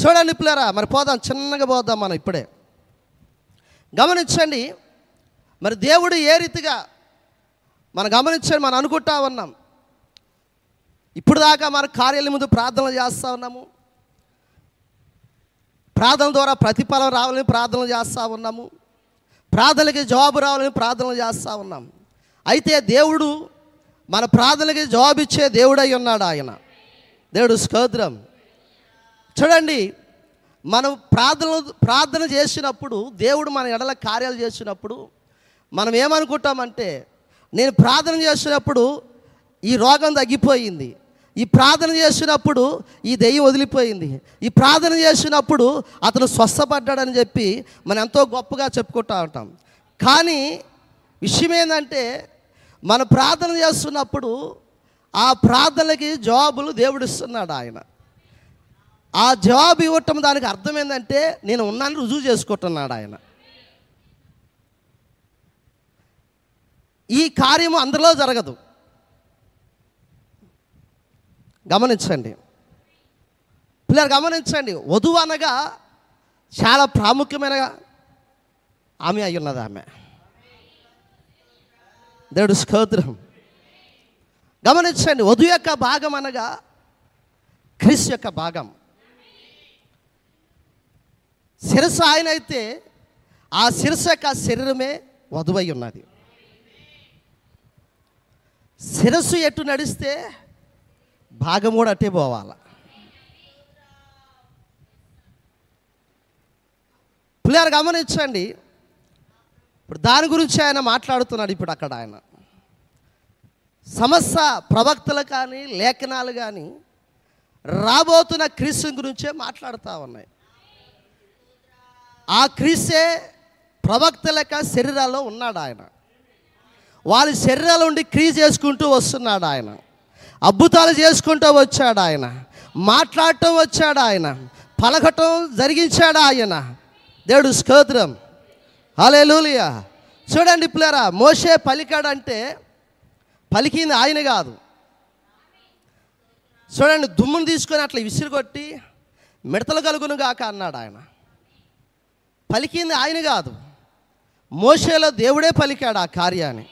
A: చూడండి పిల్లరా మరి పోదాం చిన్నగా పోదాం మనం ఇప్పుడే. గమనించండి మరి దేవుడు ఏ రీతిగా మనం గమనించండి మనం అనుకుంటా ఉన్నాం. ఇప్పుడు దాకా మన కార్యాలయం ముందు ప్రార్థనలు చేస్తూ ఉన్నాము. ప్రార్థన ద్వారా ప్రతిఫలం రావాలని ప్రార్థనలు చేస్తూ ఉన్నాము. ప్రార్థనలకి జవాబు రావాలని ప్రార్థనలు చేస్తూ ఉన్నాం. అయితే దేవుడు మన ప్రార్థనకి జవాబిచ్చే దేవుడై ఉన్నాడు ఆయన. దేవుడు స్తోత్రం చూడండి మనం ప్రార్థన ప్రార్థన చేసినప్పుడు దేవుడు మన ఎడల కార్యాలు చేసినప్పుడు మనం ఏమనుకుంటామంటే నేను ప్రార్థన చేసినప్పుడు ఈ రోగం తగ్గిపోయింది. ఈ ప్రార్థన చేసినప్పుడు ఈ దెయ్యం వదిలిపోయింది. ఈ ప్రార్థన చేసినప్పుడు అతను స్వస్థపడ్డాడని చెప్పి మనం ఎంతో గొప్పగా చెప్పుకుంటా ఉంటాం. కానీ విషయం ఏంటంటే మన ప్రార్థన చేస్తున్నప్పుడు ఆ ప్రార్థనకి జవాబులు దేవుడు ఇస్తున్నాడు ఆయన. ఆ జవాబు ఇవ్వటం దానికి అర్థం ఏంటంటే నేను ఉన్నాను రుజువు చేసుకుంటున్నాడు ఆయన. ఈ కార్యము అందరిలో జరగదు. గమనించండి. పిల్లలు గమనించండి. వధువు అనగా చాలా ప్రాముఖ్యమైన ఆమె అయి ఉన్నది ఆమె. దేవుడు స్తోత్రం. గమనించండి వధు యొక్క భాగం అనగా క్రిస్ యొక్క భాగం. శిరస్సు ఆయన అయితే ఆ శిరస్సు యొక్క శరీరమే వధువై ఉన్నది. శిరస్సు ఎటు నడిస్తే భాగం కూడా అట్టే పోవాలి. పిల్లలు గమనించండి ఇప్పుడు దాని గురించి ఆయన మాట్లాడుతున్నాడు ఇప్పుడు అక్కడ ఆయన. సమస్య ప్రవక్తలు కానీ లేఖనాలు కానీ రాబోతున్న క్రీస్తు గురించే మాట్లాడుతూ ఉన్నాయి. ఆ క్రీసే ప్రవక్త లెక్క శరీరాల్లో ఉన్నాడు ఆయన. వాళ్ళ శరీరాలు ఉండి క్రీజ్ చేసుకుంటూ వస్తున్నాడు ఆయన. అద్భుతాలు చేసుకుంటూ వచ్చాడు ఆయన. మాట్లాడటం వచ్చాడు ఆయన. పలకటం జరిగించాడు ఆయన. దేవుడు స్తోత్రం. హలే చూడండి పిల్లరా మోసే పలికాడంటే పలికింది ఆయన కాదు. చూడండి దుమ్మును తీసుకొని అట్లా విసిరుగొట్టి మిడతలు కలుగును గాక అన్నాడు ఆయన. పలికింది ఆయన కాదు. మోసేలో దేవుడే పలికాడు ఆ కార్యాన్ని.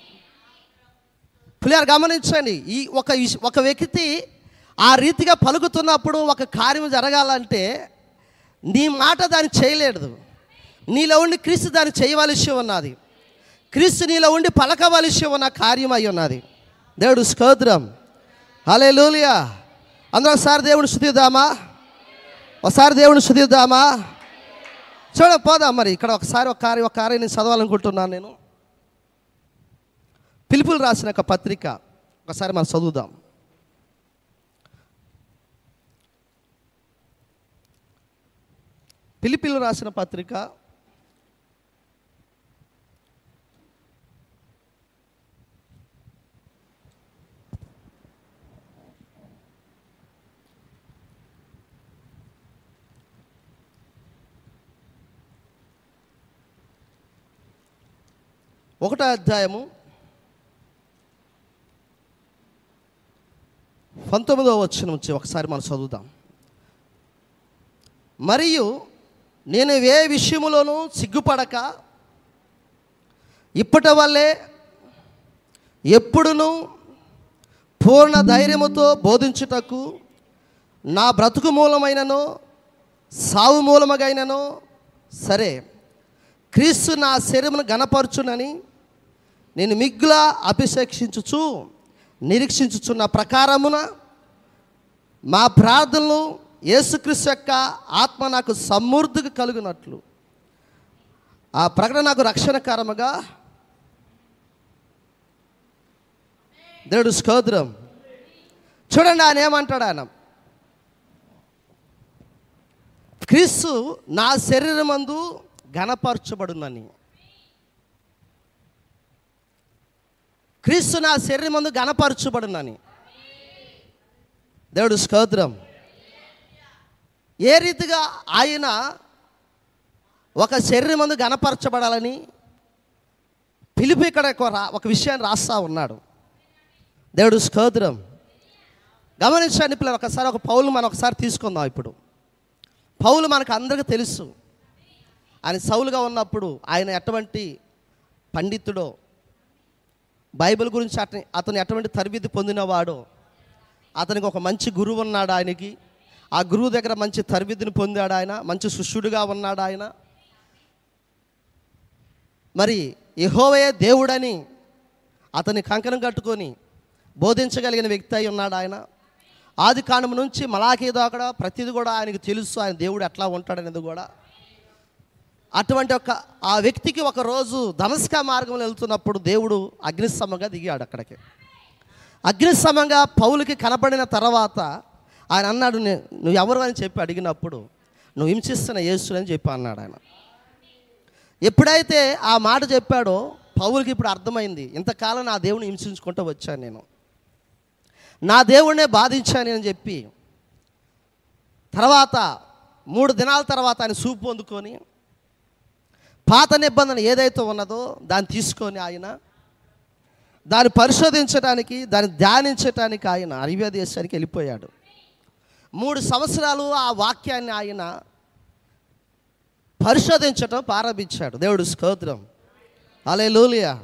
A: పిల్లలు గమనించండి ఈ ఒక ఒక వ్యక్తి ఆ రీతిగా పలుకుతున్నప్పుడు ఒక కార్యం జరగాలంటే నీ మాట దాన్ని చేయలేడు. నీలో ఉండి క్రీస్తు దాన్ని చేయవలసి ఉన్నది. క్రీస్తు నీలో ఉండి పలకవలసి ఉన్న కార్యం అయి ఉన్నది. దేవుడు స్తోత్రం. హలే లూలియా అందరూ ఒకసారి దేవుని శుద్ధిద్దామా ఒకసారి దేవుని శుద్ధిద్దామా చూడ పోదాం మరి. ఇక్కడ ఒకసారి ఒక కార్యం ఒక కార్యం నేను చదవాలనుకుంటున్నాను నేను. పిలుపులు రాసిన ఒక పత్రిక. ఒకసారి మనం చదువుదాం. పిలిపిలు రాసిన పత్రిక. ఒకటో అధ్యాయము పంతొమ్మిదవ వచ్చిన నుంచి ఒకసారి మనం చదువుదాం. మరియు నేను ఏ విషయములోనూ సిగ్గుపడక ఇప్పటి వల్లే ఎప్పుడునూ పూర్ణ ధైర్యముతో బోధించుటకు నా బ్రతుకు మూలమైనను సావు మూలమగైనను సరే క్రీస్తు నా శరీరమును గణపరచునని నేను మిగ్గుల అభిషేక్షించుచు నిరీక్షించుచున్న ప్రకారమున మా ప్రార్థనలు యేసుక్రీస్తు యొక్క ఆత్మ నాకు సమృద్ధిగా కలుగునట్లు. ఆ ప్రకటన నాకు రక్షణకరముగా. దేవుడు స్కోద్రం చూడండి ఆయన ఏమంటాడు ఆయన? క్రీస్తు నా శరీరమందు ఘనపరచబడునని. క్రీస్తు నా శరీరమందు ఘనపరచబడునని. దేవుడు స్తోత్రం. ఏ రీతిగా ఆయన ఒక శరీరమందు గణపరచబడాలని పిలిపి ఇక్కడ ఒక ఒక విషయాన్ని రాస్తా ఉన్నాడు. దేవుడు స్తోత్రం. గమనించండి పిల్లలు ఒకసారి ఒక పౌలు మనం ఒకసారి తీసుకుందాం ఇప్పుడు. పౌలు మనకు అందరికీ తెలుసు. ఆయన సౌలుగా ఉన్నప్పుడు ఆయన ఎటువంటి పండితుడో బైబిల్ గురించి అతని అతను ఎటువంటి తరబిది పొందినవాడో అతనికి ఒక మంచి గురువు ఉన్నాడు ఆయనకి. ఆ గురువు దగ్గర మంచి తరబిదిని పొందాడు ఆయన మంచి శిష్యుడిగా ఉన్నాడు ఆయన. మరి యహోవయే దేవుడని అతని కంకణం కట్టుకొని బోధించగలిగిన వ్యక్తి అయి ఉన్నాడు ఆయన. ఆది కాండం నుంచి మలాఖీ దాకా ప్రతిది కూడా ఆయనకు తెలుసు ఆయన దేవుడు ఎట్లా ఉంటాడనేది కూడా. అటువంటి ఒక ఆ వ్యక్తికి ఒక రోజు మార్గంలో వెళ్తున్నప్పుడు దేవుడు అగ్నిస్తంభంగా దిగాడు అక్కడికి. అగ్నిస్తంభంగా పౌలుకి కనపడిన తర్వాత ఆయన అన్నాడు నువ్వు ఎవరు అని చెప్పి అడిగినప్పుడు నువ్వు హింసిస్తున్న యేసు అని చెప్పి అన్నాడు ఆయన. ఎప్పుడైతే ఆ మాట చెప్పాడో పౌలుకి ఇప్పుడు అర్థమైంది ఇంతకాలం నా దేవుని హింసించుకుంటూ వచ్చాను నేను. నా దేవుడినే బాధించాను అని చెప్పి. తర్వాత మూడు దినాల తర్వాత ఆయన సూపు పొందుకొని పాత నిబంధన ఏదైతే ఉన్నదో దాన్ని తీసుకొని ఆయన దాన్ని పరిశోధించడానికి దాన్ని ధ్యానించడానికి ఆయన అరేబియా దేశానికి వెళ్ళిపోయాడు. మూడు సంవత్సరాలు ఆ వాక్యాన్ని ఆయన పరిశోధించటం ప్రారంభించాడు. దేవుడు స్తోత్రం. అలే లూలియా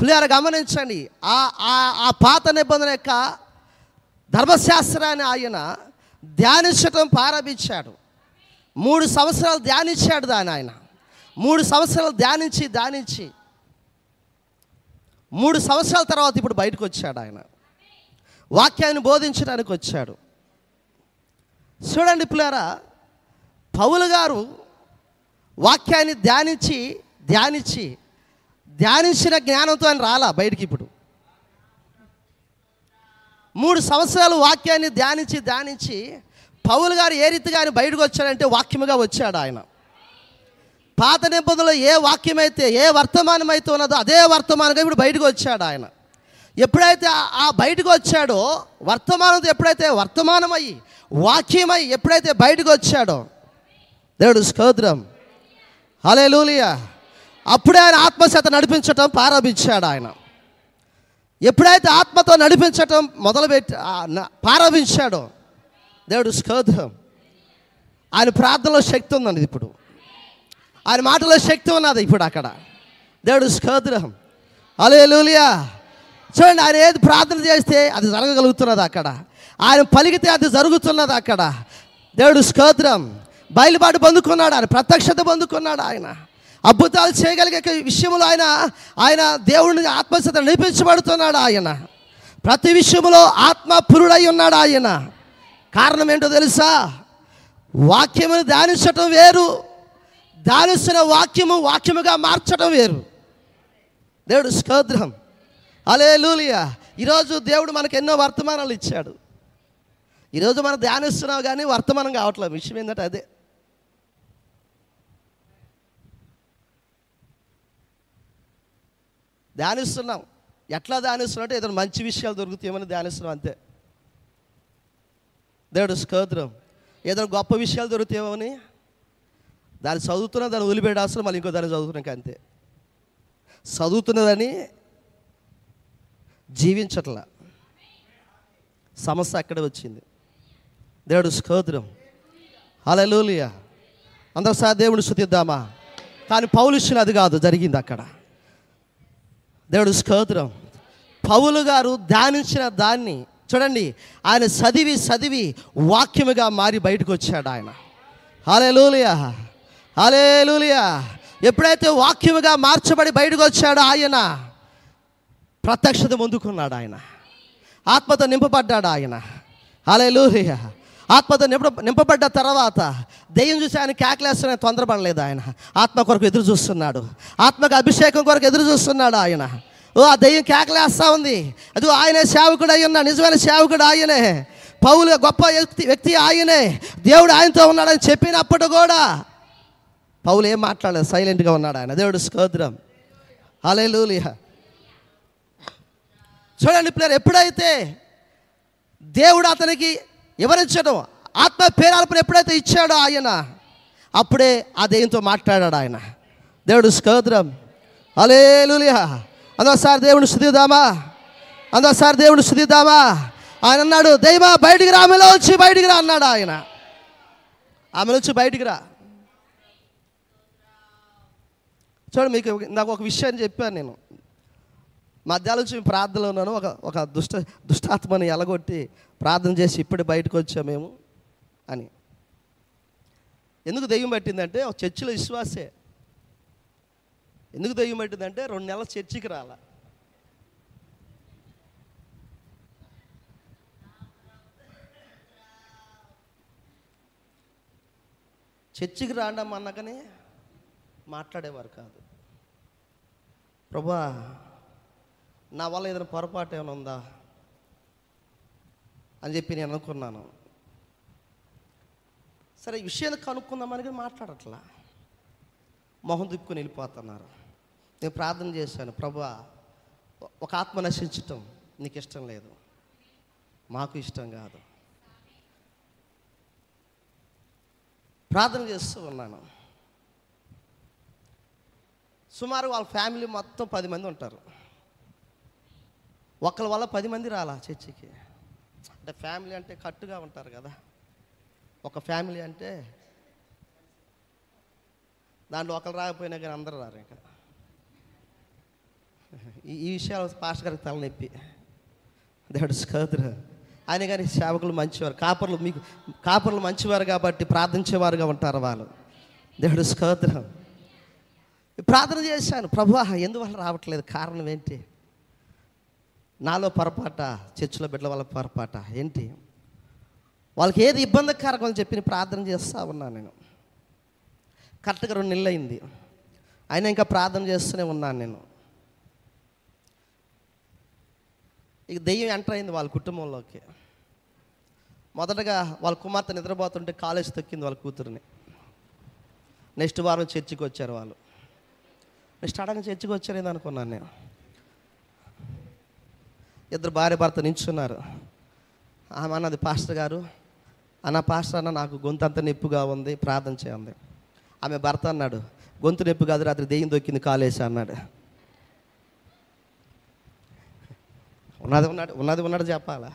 A: పిల్లలు గమనించండి ఆ ఆ- ఆ పాత నిబంధన యొక్క ధర్మశాస్త్రాన్ని ఆయన ధ్యానించటం ప్రారంభించాడు. మూడు సంవత్సరాలు ధ్యానించాడు దాన్ని ఆయన. మూడు సంవత్సరాలు ధ్యానించి ధ్యానించి. మూడు సంవత్సరాల తర్వాత ఇప్పుడు బయటకు వచ్చాడు ఆయన. వాక్యాన్ని బోధించడానికి వచ్చాడు. చూడండి పిల్లారా పౌలు గారు వాక్యాన్ని ధ్యానించి ధ్యానించి ధ్యానించిన జ్ఞానంతో ఆయన రాలా బయటికి ఇప్పుడు. మూడు సంవత్సరాలు వాక్యాన్ని ధ్యానించి ధ్యానించి పౌలు గారు ఏ రీతిగా ఆయన బయటకు వచ్చాడంటే వాక్యముగా వచ్చాడు ఆయన. పాత నిబంధనలో ఏ వాక్యమైతే ఏ వర్తమానం అయితే ఉన్నదో అదే వర్తమానంగా ఇప్పుడు బయటకు వచ్చాడు ఆయన. ఎప్పుడైతే ఆ- బయటకు వచ్చాడో వర్తమానంతో ఎప్పుడైతే వర్తమానమై వాక్యమై ఎప్పుడైతే బయటకు వచ్చాడో దేవుడు స్తోత్రం. హలే అప్పుడే ఆయన ఆత్మచేత నడిపించటం ప్రారంభించాడు ఆయన. ఎప్పుడైతే ఆత్మతో నడిపించటం మొదలుపెట్టి ప్రారంభించాడో దేవుడు స్తోత్రం. ఆయన ప్రార్థనలో శక్తి ఉందండి ఇప్పుడు. ఆయన మాటలో శక్తి ఉన్నది ఇప్పుడు అక్కడ. దేవుడు స్కోద్రహం అలే లూలియా చూడండి ఆయన ఏది ప్రార్థన చేస్తే అది జరగగలుగుతున్నది అక్కడ. ఆయన పలికితే అది జరుగుతున్నది అక్కడ. దేవుడు స్కోద్రం బయలుబాటు పొందుకున్నాడు ఆయన ప్రత్యక్షత పొందుకున్నాడు ఆయన. అద్భుతాలు చేయగలిగే విషయంలో ఆయన ఆయన దేవుడిని ఆత్మశత నడిపించబడుతున్నాడు ఆయన. ప్రతి విషయంలో ఆత్మ పురుడై ఉన్నాడు ఆయన. కారణం ఏంటో తెలుసా? వాక్యమును ధ్యానించటం వేరు. ధ్యానిస్తున్న వాక్యము వాక్యముగా మార్చడం వేరు. దేవుడు స్కోద్రం అలే లూలియా ఈరోజు దేవుడు మనకు ఎన్నో వర్తమానాలు ఇచ్చాడు. ఈరోజు మనం ధ్యానిస్తున్నావు కానీ వర్తమానం కావట్లేదు. విషయం ఏంటంటే అదే. ధ్యానిస్తున్నాం. ఎట్లా ధ్యానిస్తున్నట్టు ఏదైనా మంచి విషయాలు దొరుకుతాయేమని ధ్యానిస్తున్నాం అంతే. దేవుడు స్కోద్రం ఏదైనా గొప్ప విషయాలు దొరుకుతాయేమని దాన్ని చదువుతున్నా దాన్ని వదిలిపెట్టాల్సిన మళ్ళీ ఇంకో దాన్ని చదువుతున్నాక అంతే. చదువుతున్నదని జీవించట్లా. సమస్య అక్కడే వచ్చింది. దేవుడు స్తోత్రం. హల్లెలూయా. అందరూ సార్ దేవుడు శుద్ధిద్దామా కానీ పౌలుష్యం అది కాదు జరిగింది అక్కడ. దేవుడు స్తోత్రం. పౌలు గారు ధ్యానించిన దాన్ని చూడండి ఆయన చదివి చదివి వాక్యముగా మారి బయటకు వచ్చాడు ఆయన. హాలేలూలియా. హాలేలూలియా. ఎప్పుడైతే వాక్యముగా మార్చబడి బయటకు వచ్చాడో ఆయన ప్రత్యక్షత పొందుకున్నాడు ఆయన. ఆత్మతో నింపబడ్డాడు ఆయన. హాలేలూలియా. ఆత్మతో నింప నింపబడ్డ తర్వాత దెయ్యం చూసి ఆయన కేకలేస్తున్న తొందరపడలేదు ఆయన. ఆత్మ కొరకు ఎదురు చూస్తున్నాడు. ఆత్మకు అభిషేకం కొరకు ఎదురు చూస్తున్నాడు ఆయన. ఓ ఆ దెయ్యం కేకలేస్తా ఉంది. అది ఆయనే సేవకుడు అయ్యున్నా నిజమైన సేవకుడు ఆయనే. పౌలు గొప్ప వ్యక్తి వ్యక్తి ఆయనే. దేవుడు ఆయనతో ఉన్నాడని చెప్పినప్పుడు కూడా పౌలు ఏం మాట్లాడలేదు? సైలెంట్గా ఉన్నాడు ఆయన. దేవుడు స్తోత్రం. హల్లెలూయా. చూడండి పిల్లలు ఎప్పుడైతే దేవుడు అతనికి వివరించడం ఆత్మ పేరాలపై ఎప్పుడైతే ఇచ్చాడో ఆయన అప్పుడే ఆ దేవునితో మాట్లాడాడు ఆయన. దేవుడు స్తోత్రం. అలేలులియా అందోసారి దేవుని స్థుతిద్దామా? అందోసారి దేవుని స్థుతిద్దామా? ఆయన అన్నాడు దైవ బయటికి రా ఆమెలో వచ్చి బయటికి రా అన్నాడు ఆయన. ఆమెలో వచ్చి బయటికి రా. చూడండి మీకు నాకు ఒక విషయం చెప్పాను నేను. మధ్యాహ్నం మేము ప్రార్థనలో ఉన్నాను. ఒక ఒక దుష్ట దుష్టాత్మని ఎలగొట్టి ప్రార్థన చేసి ఇప్పుడు బయటకు వచ్చాము మేము అని. ఎందుకు దెయ్యం పట్టిందంటే ఒక చర్చిలో విశ్వాసే. ఎందుకు దెయ్యం పట్టిందంటే రెండు నెలల చర్చికి రాల. చర్చికి రాండమ్మన్నాకనే మాట్లాడేవారు కాదు. ప్రభా నా వల్ల ఏదైనా పొరపాటు ఏమైనా ఉందా అని చెప్పి నేను అనుకున్నాను. సరే ఈ విషయాన్ని కనుక్కుందామని కానీ మాట్లాడట్లా. మొహం తిప్పుకొని వెళ్ళిపోతున్నారు. నేను ప్రార్థన చేశాను ప్రభా ఒక ఆత్మ నశించటం నీకు ఇష్టం లేదు. మాకు ఇష్టం కాదు. ప్రార్థన చేస్తూ ఉన్నాను. సుమారు వాళ్ళ ఫ్యామిలీ మొత్తం పది మంది ఉంటారు. ఒకళ్ళ వల్ల పది మంది రాలా చర్చికి? అంటే ఫ్యామిలీ అంటే కట్టుగా ఉంటారు కదా. ఒక ఫ్యామిలీ అంటే దాంట్లో ఒకరు రాకపోయినా కానీ అందరూ రారు ఇంకా. ఈ ఈ విషయాలు పాస్టర్ గారికి తలనొప్పి. దేవుడు స్కోత్ర ఆయన కానీ సేవకులు మంచివారు. కాపర్లు మీకు కాపర్లు మంచివారు కాబట్టి ప్రార్థించేవారుగా ఉంటారు వాళ్ళు. దేవుడు స్కోత్రం ప్రార్థన చేశాను. ప్రభు ఎందువల్ల రావట్లేదు? కారణం ఏంటి? నాలో పొరపాట చర్చిలో బిడ్డల వాళ్ళ పొరపాట ఏంటి? వాళ్ళకి ఏది ఇబ్బందికరకం అని చెప్పి ప్రార్థన చేస్తూ ఉన్నాను నేను. కరెక్ట్గా రెండు నెలలు అయింది. అయినా ఇంకా ప్రార్థన చేస్తూనే ఉన్నాను నేను. ఇక దెయ్యం ఎంటర్ అయింది వాళ్ళ కుటుంబంలోకి. మొదటగా వాళ్ళ కుమార్తె నిద్రపోతుంటే కాలేజ్ తొక్కింది వాళ్ళ కూతురుని. నెక్స్ట్ వారం చర్చికి వచ్చారు వాళ్ళు. నేను అడగ చర్చికి వచ్చారేది అనుకున్నాను నేను. ఇద్దరు భార్య భర్త నించున్నారు. ఆమె అన్నది పాస్టర్ గారు అన్న పాస్టర్ అన్న నాకు గొంతు అంత నొప్పిగా ఉంది ప్రార్థన చేయండి. ఆమె భర్త అన్నాడు గొంతు నొప్పి కాదు రాత్రి దెయ్యం దొక్కింది కాలేసి అన్నాడు. ఉన్నది ఉన్నాడు ఉన్నది ఉన్నాడు చెప్పాలా?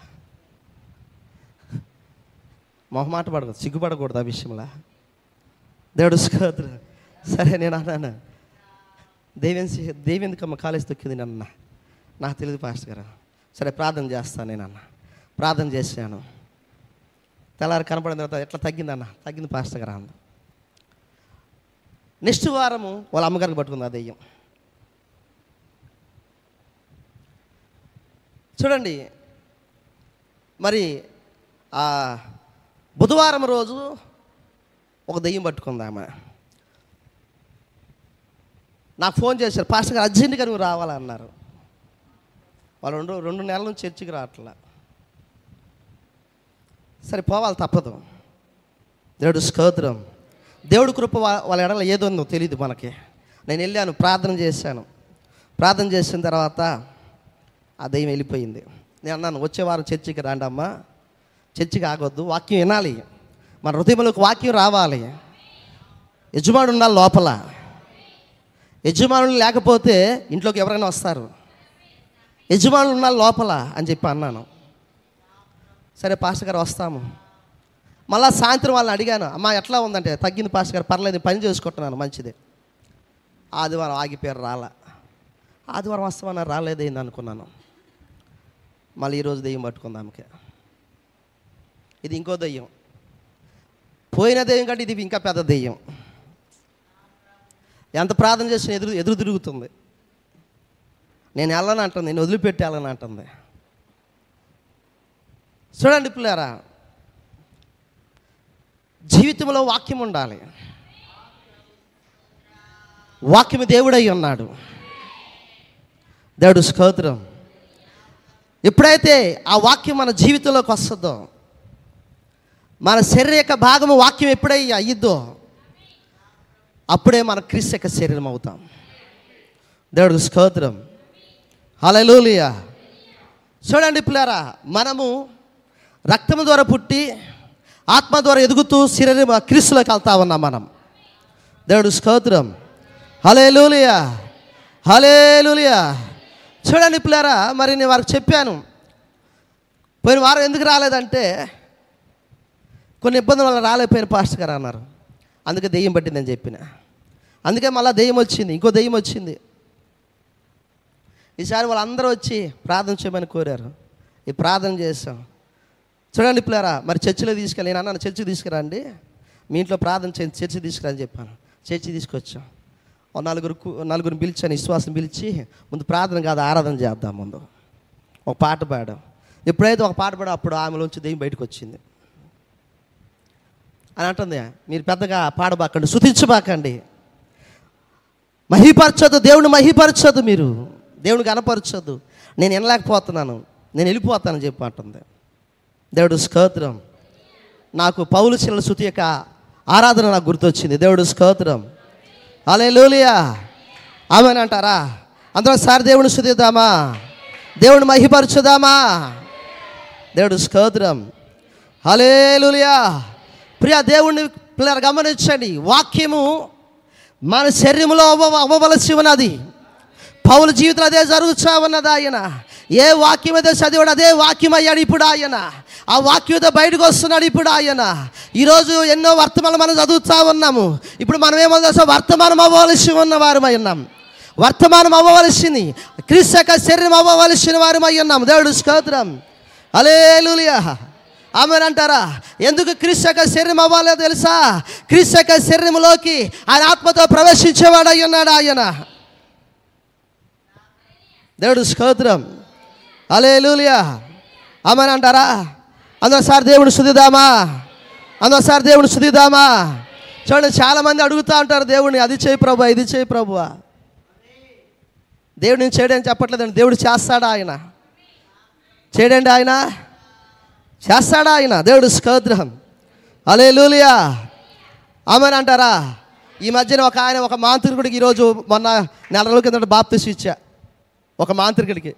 A: మొహమాట పడకూడదు సిగ్గుపడకూడదు ఆ విషయంలో. దేవుడు స్కోత్ర సరే నేను అన్నాను. దేవేంద్ర దేవేందుకమ్మ కాలేజ్ తొక్కింది నన్న నాకు తెలియదు పాస్టర్ గారు. సరే ప్రార్థన చేస్తాను నేను అన్న. ప్రార్థన చేశాను. తెల్లారి కనపడిన తర్వాత ఎట్లా తగ్గిందన్న తగ్గింది పాస్టర్ గారు అంద. నెక్స్ట్ వారము వాళ్ళ అమ్మగారికి పట్టుకుంది ఆ దెయ్యం. చూడండి మరి ఆ బుధవారం రోజు ఒక దెయ్యం పట్టుకుంది ఆమె. నాకు ఫోన్ చేశారు పాస్టర్ గారు అర్జెంటుగా నువ్వు రావాలన్నారు. వాళ్ళు రెండు రెండు నెలల నుంచి చర్చికి రావట్లా. సరే పోవాలి తప్పదు. దేవుడు స్తోత్రం. దేవుడు కృప వాళ్ళ ఎడల ఏదో ఉందో తెలియదు మనకి. నేను వెళ్ళాను ప్రార్థన చేశాను. ప్రార్థన చేసిన తర్వాత ఆ దయ్యం వెళ్ళిపోయింది. నేను అన్నాను వచ్చే వారం చర్చికి రాండమ్మా. చర్చికి ఆగొద్దు వాక్యం వినాలి. మన హృదయంలోకి వాక్యం రావాలి. యజమానుడు ఉండాలి లోపల. యజమానులు లేకపోతే ఇంట్లోకి ఎవరైనా వస్తారు. యజమానులు ఉండాలి లోపల అని చెప్పి అన్నాను. సరే పాస్టర్ గారు వస్తాము. మళ్ళా సాయంత్రం వాళ్ళని అడిగాను అమ్మ ఎట్లా ఉందంటే తగ్గింది పాస్టర్ గారు పర్లేదు పని చేసుకుంటున్నాను మంచిది. ఆదివారం ఆగిపోయారు రాలా. ఆదివారం వస్తామన్నా రాలేదేంది అనుకున్నాను. మళ్ళీ ఈరోజు దెయ్యం పట్టుకుంది ఆమెకి. ఇది ఇంకో దెయ్యం. పోయిన దెయ్యం కంటే ఇది ఇంకా పెద్ద దెయ్యం. ఎంత ప్రార్థన చేసినా ఎదురు ఎదురు తిరుగుతుంది. నేను వెళ్ళను అంటుంది నేను వదిలిపెట్టి వెళ్ళను అంటుంది. చూడండి పిల్లారా జీవితంలో వాక్యం ఉండాలి. వాక్యము దేవుడై ఉన్నాడు. దేవుడు స్తోత్రం. ఎప్పుడైతే ఆ వాక్యం మన జీవితంలోకి వస్తుందో మన శరీర యొక్క భాగము వాక్యం ఎప్పుడై అయ్యిద్దో అప్పుడే మన క్రీస్తు యొక్క శరీరం అవుతాం. దేవుడికి స్తోత్రం. హల్లెలూయా. చూడండి పిల్లారా మనము రక్తం ద్వారా పుట్టి ఆత్మ ద్వారా ఎదుగుతూ శరీరం క్రీస్తులోకి వెళ్తా ఉన్నాం మనం. దేవుడు స్తోత్రం. హలేలులియా. హలేలులియా. చూడండి పిల్లారా మరి నేను వారికి చెప్పాను. పోయిన వారం ఎందుకు రాలేదంటే కొన్ని ఇబ్బందుల వల్ల రాలేకపోయిన పాస్టర్ గారు అన్నారు. అందుకే దెయ్యం పట్టిందని చెప్పిన. అందుకే మళ్ళీ దెయ్యం వచ్చింది ఇంకో దెయ్యం వచ్చింది. ఈసారి వాళ్ళందరూ వచ్చి ప్రార్థన చేయమని కోరారు. ఈ ప్రార్థన చేసాం చూడండి పిల్లరా మరి చర్చిలో తీసుకెళ్ళి నేను అన్నాను చర్చికి తీసుకురండి. మీ ఇంట్లో ప్రార్థన చేయండి చర్చి తీసుకురా అని చెప్పాను. చర్చి తీసుకొచ్చాం. ఓ నలుగురు నలుగురిని పిలిచాను విశ్వాసం పిలిచి ముందు ప్రార్థన కాదు ఆరాధన చేద్దాం ముందు. ఒక పాట పాడాం. ఎప్పుడైతే ఒక పాట పాడో అప్పుడు ఆమెలోంచి దెయ్యం బయటకు వచ్చింది. అని అంటుంది మీరు పెద్దగా పాడబాకండి శుతించబాకండి మహిపరచదు దేవుని మహిపరచదు మీరు. దేవుని కనపరచదు నేను వినలేకపోతున్నాను. నేను వెళ్ళిపోతాను చెప్పి అంటుంది దేవుడు స్తోత్రం. నాకు పౌలు చిల్ల శృతి యొక్క ఆరాధన నాకు గుర్తొచ్చింది. దేవుడు స్తోత్రం. అలే లూలియా ఆమెను అంటారా? అందరూ సారి దేవుని శుద్ధిద్దామా దేవుని మహిపరచుదామా? దేవుడు స్తోత్రం. లూలియా ప్రియ దేవుణ్ణి పిల్లలు గమనించండి. వాక్యము మన శరీరంలో అవ్వ అవ్వవలసి ఉన్నది పౌల జీవితంలో అదే జరుగుతా ఉన్నది ఆయన. ఏ వాక్యం అయితే చదివాడు అదే వాక్యం అయ్యాడు ఇప్పుడు ఆయన. ఆ వాక్యంతో బయటకు వస్తున్నాడు ఇప్పుడు ఆయన. ఈరోజు ఎన్నో వర్తమానం మనం చదువుతా ఉన్నాము. ఇప్పుడు మనం ఏమో వర్తమానం అవ్వవలసి ఉన్న వారమై ఉన్నాం. వర్తమానం అవ్వవలసింది. క్రీస్తు యొక్క శరీరం అవ్వవలసిన వారమై ఉన్నాం. దేవుడు స్తోత్రం. అలేలులియా ఆమె అంటారా? ఎందుకు క్రీస్తు యొక్క శరీరం అవ్వాలో తెలుసా? క్రీస్తు యొక్క శరీరంలోకి ఆయన ఆత్మతో ప్రవేశించేవాడు అయి ఉన్నాడు ఆయన. దేవుడు స్తోత్రం. అలేలులియా ఆమె అంటారా? అందోసారి దేవుడు శుద్ధిదామా అందోసారి దేవుడు శుద్ధిదామా చూడండి చాలామంది అడుగుతూ ఉంటారు దేవుడిని అది చేయి ప్రభు ఇది చేయి ప్రభు దేవుడిని చేయడం చెప్పట్లేదండి దేవుడు చేస్తాడా ఆయన? చేయడండి ఆయన. చేస్తాడా ఆయన? దేవుడు స్తోత్రం అలే లూలియా ఆమెను అంటారా? ఈ మధ్యన ఒక ఆయన ఒక మాంత్రికుడికి ఈరోజు మొన్న నెల రోజుల కింద బాప్తిస్ ఇచ్చా. ఒక మాంత్రికుడికి.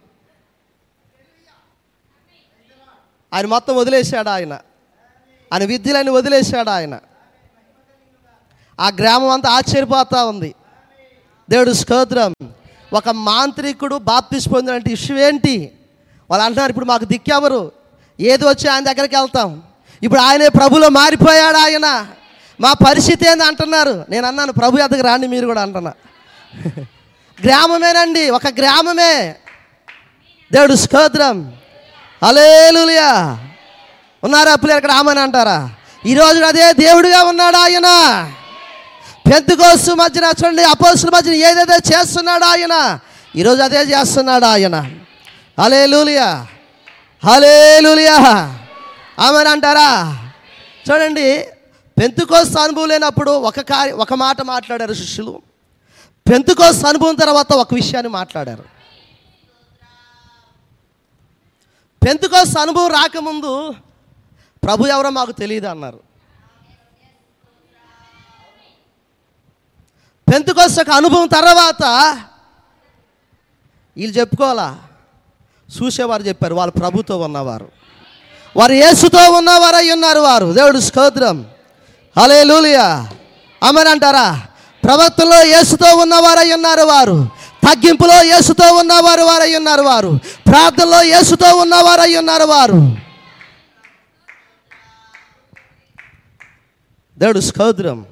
A: ఆయన మొత్తం వదిలేశాడు ఆయన? ఆయన విద్యలన్నీ వదిలేశాడు ఆయన? ఆ గ్రామం అంతా ఆశ్చర్యపోతూ ఉంది. దేవుడు స్తోత్రం ఒక మాంత్రికుడు బాప్తిస్ పొందిన ఇష్యూ ఏంటి? వాళ్ళు అంటున్నారు ఇప్పుడు మాకు దిక్కెవరు? ఏది వచ్చి ఆయన దగ్గరికి వెళ్తాం? ఇప్పుడు ఆయనే ప్రభులో మారిపోయాడు ఆయన. మా పరిస్థితి ఏంది అంటున్నారు? నేను అన్నాను ప్రభు ఎద్దకు రాండి మీరు కూడా అంటున్నా. గ్రామమేనండి ఒక గ్రామమే. దేవుడు స్తోత్రం. అలేలుయా ఉన్నారా పిల్లలు ఇక్కడ ఆమెను అంటారా? ఈరోజు అదే దేవుడిగా ఉన్నాడు ఆయన. పెద్దకోసు మధ్యన చూడండి అపోసుల మధ్యన ఏదైతే చేస్తున్నాడు ఆయన. ఈరోజు అదే చేస్తున్నాడు ఆయన. అలే లూలియా హలే లూలియా ఆమెను అంటారా చూడండి పెంతుకోస్తు అనుభవం లేనప్పుడు ఒక కార్య ఒక మాట మాట్లాడారు శిష్యులు. పెంతుకోస్తు అనుభవం తర్వాత ఒక విషయాన్ని మాట్లాడారు. పెంతుకోస్తు అనుభవం రాకముందు ప్రభు ఎవరో మాకు తెలియదు అన్నారు. పెంతుకొస్త అనుభవం తర్వాత వీళ్ళు చెప్పుకోవాలా? చూసేవారు చెప్పారు వాళ్ళు ప్రభుతో ఉన్నవారు. వారు యేసుతో ఉన్నవారు ఉన్నారు వారు. దేవుడు స్తోత్రం. అలే లూలియా అమని అంటారా? ప్రవక్తలో యేసుతో ఉన్నవారై ఉన్నారు వారు. తగ్గింపులో యేసుతో ఉన్నవారు వారై ఉన్నారు వారు. ప్రార్థనలో యేసుతో ఉన్నవారై ఉన్నారు వారు. దేవుడు స్తోత్రం.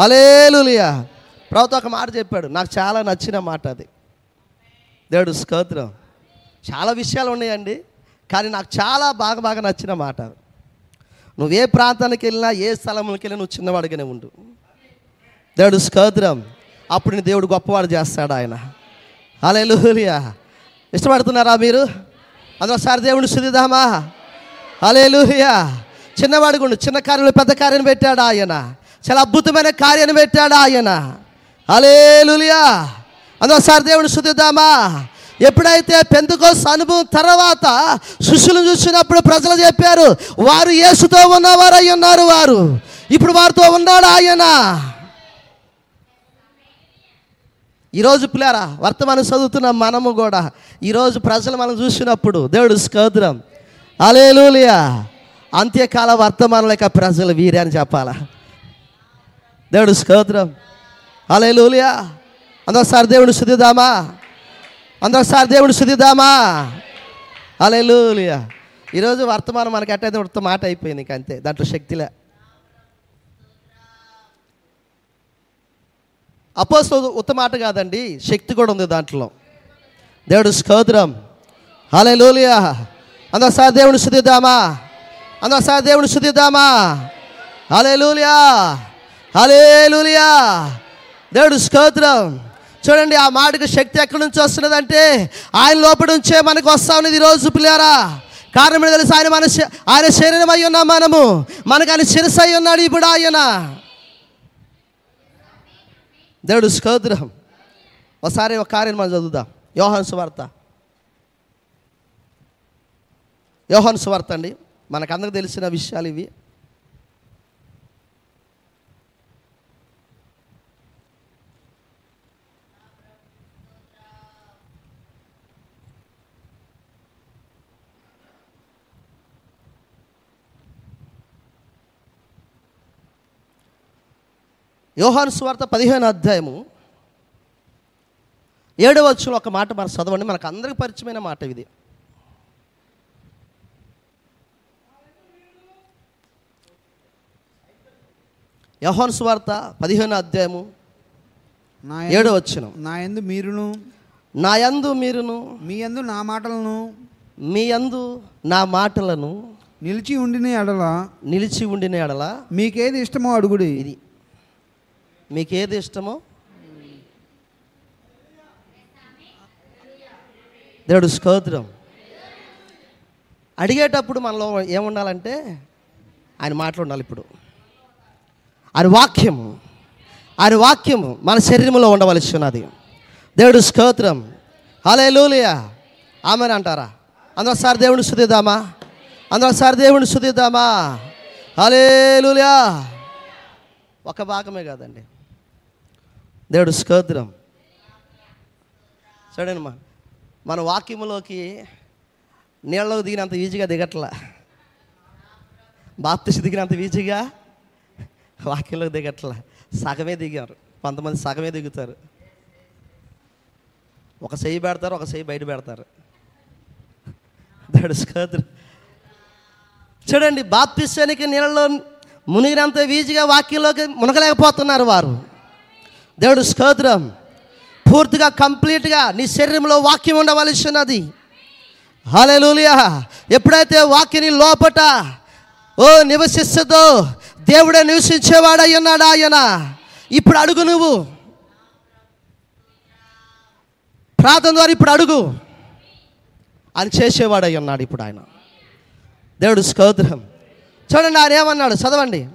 A: హలేలులియా. ప్రభుత్వ ఒక మాట చెప్పాడు. నాకు చాలా నచ్చిన మాట అది. దేవుడు స్తోత్రం. చాలా విషయాలు ఉన్నాయండి కానీ నాకు చాలా బాగా బాగా నచ్చిన మాట. నువ్వు ఏ ప్రాంతానికి వెళ్ళినా ఏ స్థలంలోకి వెళ్ళినా నువ్వు చిన్నవాడిగానే ఉండు. దేవుడు స్తోత్రం అప్పుడు నీ దేవుడు గొప్పవాడు చేస్తాడు ఆయన. హలేలులియా. ఇష్టపడుతున్నారా మీరు? అందుకోసారి దేవుడిని శుద్ధిదామా లూహియా చిన్నవాడు ఉండు చిన్న కార్యంలో పెద్ద కార్యం పెట్టాడు ఆయన. చాలా అద్భుతమైన కార్యాన్ని పెట్టాడు ఆయన. అలే లూలియా అందుకోసారి దేవుడిని శుద్ధిద్దామా ఎప్పుడైతే పెందుకోస్ అనుభవం తర్వాత శిష్యులు చూసినప్పుడు ప్రజలు చెప్పారు వారు యేసుతో ఉన్నవారు అయి ఉన్నారు వారు. ఇప్పుడు వారితో ఉన్నాడు ఆయన? ఈరోజు పిల్లారా వర్తమానం చదువుతున్న మనము కూడా ఈరోజు ప్రజలు మనం చూసినప్పుడు దేవుడు స్కోద్రం అలేలులియా అంత్యకాల వర్తమానం లేక ప్రజలు వీరే అని చెప్పాలా? దేవుడు స్కోద్రం అలేలులియా అందోసారి దేవుడు శుద్ధిదామా అందోసారి దేవుడు శుద్ధిదామా అలేలులియా ఈరోజు వర్తమానం మనకి అట్టయితే ఉడత మాట అయిపోయింది ఇంక అంతే. దాంట్లో శక్తిలే అపోస్తో ఉత్త మాట కాదండి శక్తి కూడా ఉంది దాంట్లో. దేవుడు స్తోత్రం. హలే లోలియా అందోసారి దేవుని శుద్ధిద్దామా అందోసారి దేవుని శుద్ధిద్దామా అలే లూలియా హలే లూలియా దేవుడు స్తోత్రం. చూడండి ఆ మాటకు శక్తి ఎక్కడి నుంచి వస్తున్నదంటే ఆయన లోపల నుంచే మనకు వస్తా ఉన్నది ఈరోజు పిల్లారా. కారణం ఏంటో తెలుసు? ఆయన మన శ- ఆయన శరీరం అయి ఉన్నాం మనము మనకు ఆయన శిరస్సు అయి ఉన్నాడు ఇప్పుడు ఆయన. దేవుడు స్తోత్రం. ఒకసారి ఒక కార్యం మనం చదువుదాం. యోహన్ సువార్త. యోహన్ సువార్త అండి. మనకందరికి తెలిసిన విషయాలు ఇవి. యోహాను సువార్త పదిహేను అధ్యాయము ఏడో వచ్చులో ఒక మాట మన చదవండి. మనకు అందరికి పరిచయమైన మాట ఇది. యహోన్ సువార్త పదిహేను అధ్యాయము
C: నా
A: ఏడో
C: యందు-
A: వచ్చిన
C: నా యందు మీరును
A: నా యందు మీరును
C: మీ యందు నా మాటలను
A: మీ యందు నా మాటలను
C: నిలిచి ఉండిన ఎడల
A: నిలిచి ఉండిన ఎడల
C: మీకేది ఇష్టమో అడుగుడి.
A: ఇది. మీకు ఏది ఇష్టమో? దేవుడు స్తోత్రం. అడిగేటప్పుడు మనలో ఏముండాలంటే ఆయన మాటలు ఉండాలి ఇప్పుడు. ఆయన వాక్యము. ఆయన వాక్యము మన శరీరంలో ఉండవలసి ఉన్నది. దేవుడు స్తోత్రం. హలే లూలియా ఆమె అంటారా? అందరూ సార్ దేవుని శుద్ధిద్దామా అందరూ సార్ దేవుని శుద్ధిద్దామా హలే లూలియా ఒక భాగమే కాదండి. దేవుడు స్తోత్రం చూడండి మా మన వాక్యంలోకి నీళ్ళలోకి దిగినంత ఈజీగా దిగట్లా. బాప్తిసి దిగినంత ఈజీగా వాక్యంలోకి దిగట్లా. సగమే దిగారు. కొంతమంది సగమే దిగుతారు. ఒక చెయ్యి పెడతారు ఒక చెయ్యి బయట పెడతారు. దేవుడు స్తోత్రం చూడండి బాప్తిస్యానికి నీళ్ళలో మునిగినంత ఈజీగా వాక్యంలోకి మునగలేకపోతున్నారు వారు. దేవుడు స్తోత్రం. పూర్తిగా కంప్లీట్గా నీ శరీరంలో వాక్యం ఉండవలసి ఉన్నది. హల్లెలూయా. ఎప్పుడైతే వాక్యని లోపట ఓ నివసిస్తుందో దేవుడే నివసించేవాడై ఉన్నాడు ఆయన. ఇప్పుడు అడుగు నువ్వు. ప్రార్థన ద్వారా ఇప్పుడు అడుగు. అని చేసేవాడై ఉన్నాడు ఇప్పుడు ఆయన. దేవుడు స్తోత్రం. చూడండి ఆయన ఏమన్నాడు? చదవండి.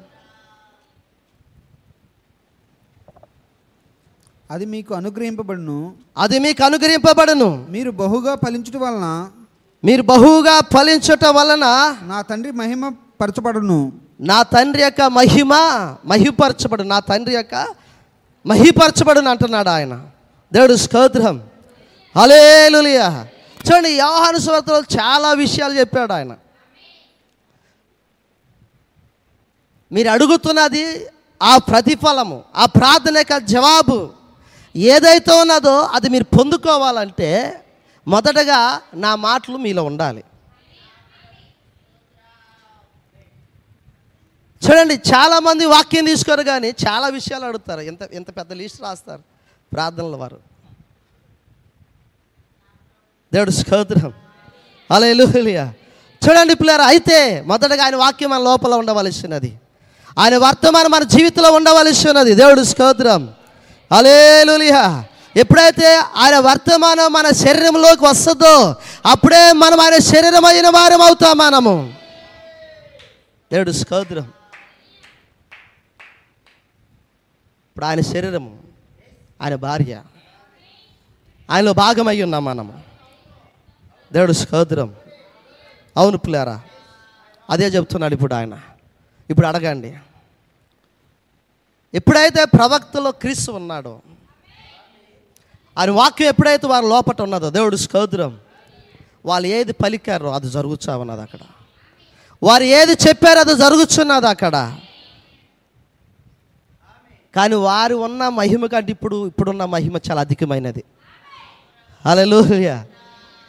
C: అది మీకు అనుగ్రహింపబడును.
A: అది మీకు అనుగ్రహింపబడును.
C: మీరు బహుగా ఫలించుట వలన
A: మీరు బహుగా ఫలించుట వలన
C: నా తండ్రి మహిమ పరచబడును.
A: నా తండ్రి యొక్క మహిమ మహిపరచబడు నా తండ్రి యొక్క మహిపరచబడును అంటున్నాడు ఆయన. దేవుడు స్తోత్రం. హలేలులియా. చూడండి యోహాను సువార్తలో చాలా విషయాలు చెప్పాడు ఆయన. మీరు అడుగుతున్నది ఆ ప్రతిఫలము ఆ ప్రార్థన యొక్క జవాబు. ఏదైతే ఉన్నదో అది మీరు పొందుకోవాలంటే మొదటగా నా మాటలు మీలో ఉండాలి. చూడండి చాలామంది వాక్యం తీసుకోరు కానీ చాలా విషయాలు అడుగుతారు. ఎంత ఎంత పెద్ద లిస్ట్ రాస్తారు ప్రార్థనల వారు. దేవుడు స్తోత్రం. అలా చూడండి పిల్లలు అయితే మొదటగా ఆయన వాక్యం మన లోపల ఉండవలసినది. ఆయన వర్తమానం మన జీవితంలో ఉండవలసి ఉన్నది దేవుడు స్తోత్రం. అలేలులియా ఎప్పుడైతే ఆయన వర్తమానం మన శరీరంలోకి వస్తుందో అప్పుడే మనం ఆయన శరీరమైన వారం అవుతాం మనము. దేవుడు స్తోత్రం. ఇప్పుడు ఆయన శరీరము ఆయన భార్య ఆయనలో భాగమై ఉన్నాం మనము. దేవుడు స్తోత్రం. అవును పిల్లారా అదే చెప్తున్నాడు ఇప్పుడు ఆయన. ఇప్పుడు అడగండి. ఎప్పుడైతే ప్రవక్తలో క్రీస్తు ఉన్నాడో ఆయన వాక్యం ఎప్పుడైతే వారి లోపట ఉన్నదో దేవుడు స్తోత్రం వాళ్ళు ఏది పలికారో అది జరుగుచా ఉన్నది అక్కడ. వారు ఏది చెప్పారో అది జరుగుతున్నది అక్కడ. కానీ వారు ఉన్న మహిమ కంటే ఇప్పుడు ఇప్పుడున్న మహిమ చాలా అధికమైనది. అలెలుయ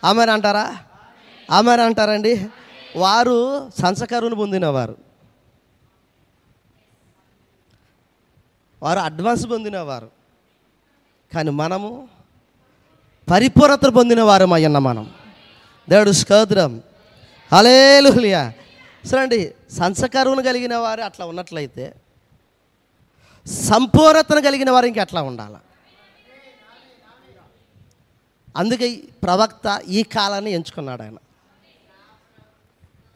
A: ఆమెను అంటారా? ఆమెను అంటారండి? వారు సంసకరుని పొందినవారు. వారు అడ్వాన్స్ పొందినవారు. కానీ మనము పరిపూర్ణత పొందిన వారం అయ్యన్న మనం. దేవుడు స్తోత్రం. సరే చూడండి సంస్కారం కలిగిన వారు అట్లా ఉన్నట్లయితే సంపూర్ణతను కలిగిన వారు ఇంకా అట్లా ఉండాలి. అందుకే ప్రవక్త ఈ కాలాన్ని ఎంచుకున్నాడు ఆయన.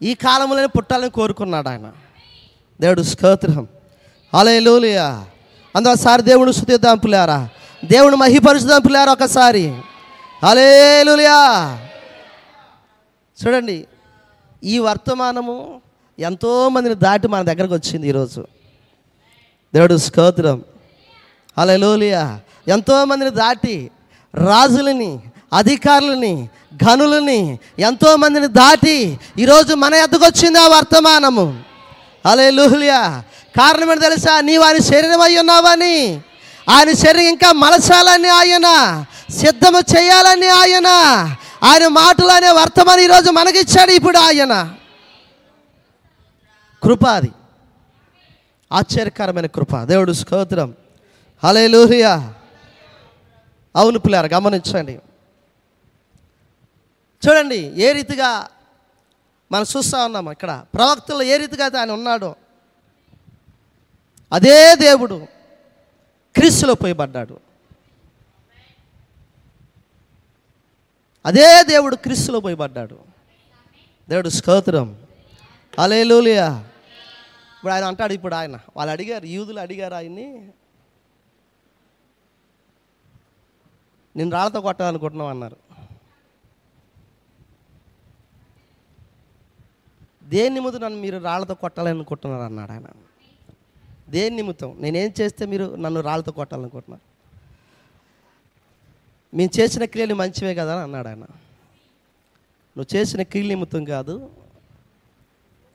A: ఈ కాలంలోనే పుట్టాలని కోరుకున్నాడు ఆయన. దేవుడు స్కోత్రం అలే అందులో సారి దేవుడు శుతిద్దాం పిల్లారా. దేవుడు మహిపరుచుదాం పిల్లారా ఒకసారి. అలేలుయా చూడండి ఈ వర్తమానము ఎంతోమందిని దాటి మన దగ్గరకు వచ్చింది ఈరోజు. దేవుడు స్తోత్రం. హల్లెలూయా. ఎంతోమందిని దాటి రాజులని అధికారులని ఘనులని ఎంతోమందిని దాటి ఈరోజు మన ఎద్దకొచ్చింది ఆ వర్తమానము. అలే లూహులియా కారణం ఏంటి తెలుసా? నీవు ఆయన శరీరం అయి ఉన్నావని. ఆయన శరీరం ఇంకా మలచాలని ఆయన. సిద్ధము చేయాలని ఆయన. ఆయన మాటలోనే వర్తమానం ఈరోజు మనకిచ్చాడు ఇప్పుడు ఆయన. కృప అది. ఆశ్చర్యకరమైన కృప. దేవుడు స్తోత్రం. హలే అవును పిల్లారు గమనించండి. చూడండి ఏ రీతిగా మనం చూస్తూ ఉన్నాం ఇక్కడ. ప్రవక్తలు ఏ రీతిగా అయితే ఆయన ఉన్నాడో. అదే దేవుడు క్రీస్తులో పోయబడ్డాడు. అదే దేవుడు క్రీస్తులో పోయబడ్డాడు. దేవుడు స్తోత్రం. అలేలులియా ఇప్పుడు ఆయన అంటాడు ఇప్పుడు ఆయన వాళ్ళు అడిగారు యూదులు అడిగారు ఆయన్ని నేను రాళ్ళతో కొట్టాలనుకుంటున్నావు అన్నారు. దేని ముందు నన్ను మీరు రాళ్ళతో కొట్టాలనుకుంటున్నారు అన్నాడు ఆయన. దేని నిమిత్తం? నేనేం చేస్తే మీరు నన్ను రాళ్ళతో కొట్టాలనుకుంటున్నారు? మేము చేసిన క్రియలు మంచివే కదా అని అన్నాడు ఆయన. నువ్వు చేసిన క్రియలు నిమిత్తం కాదు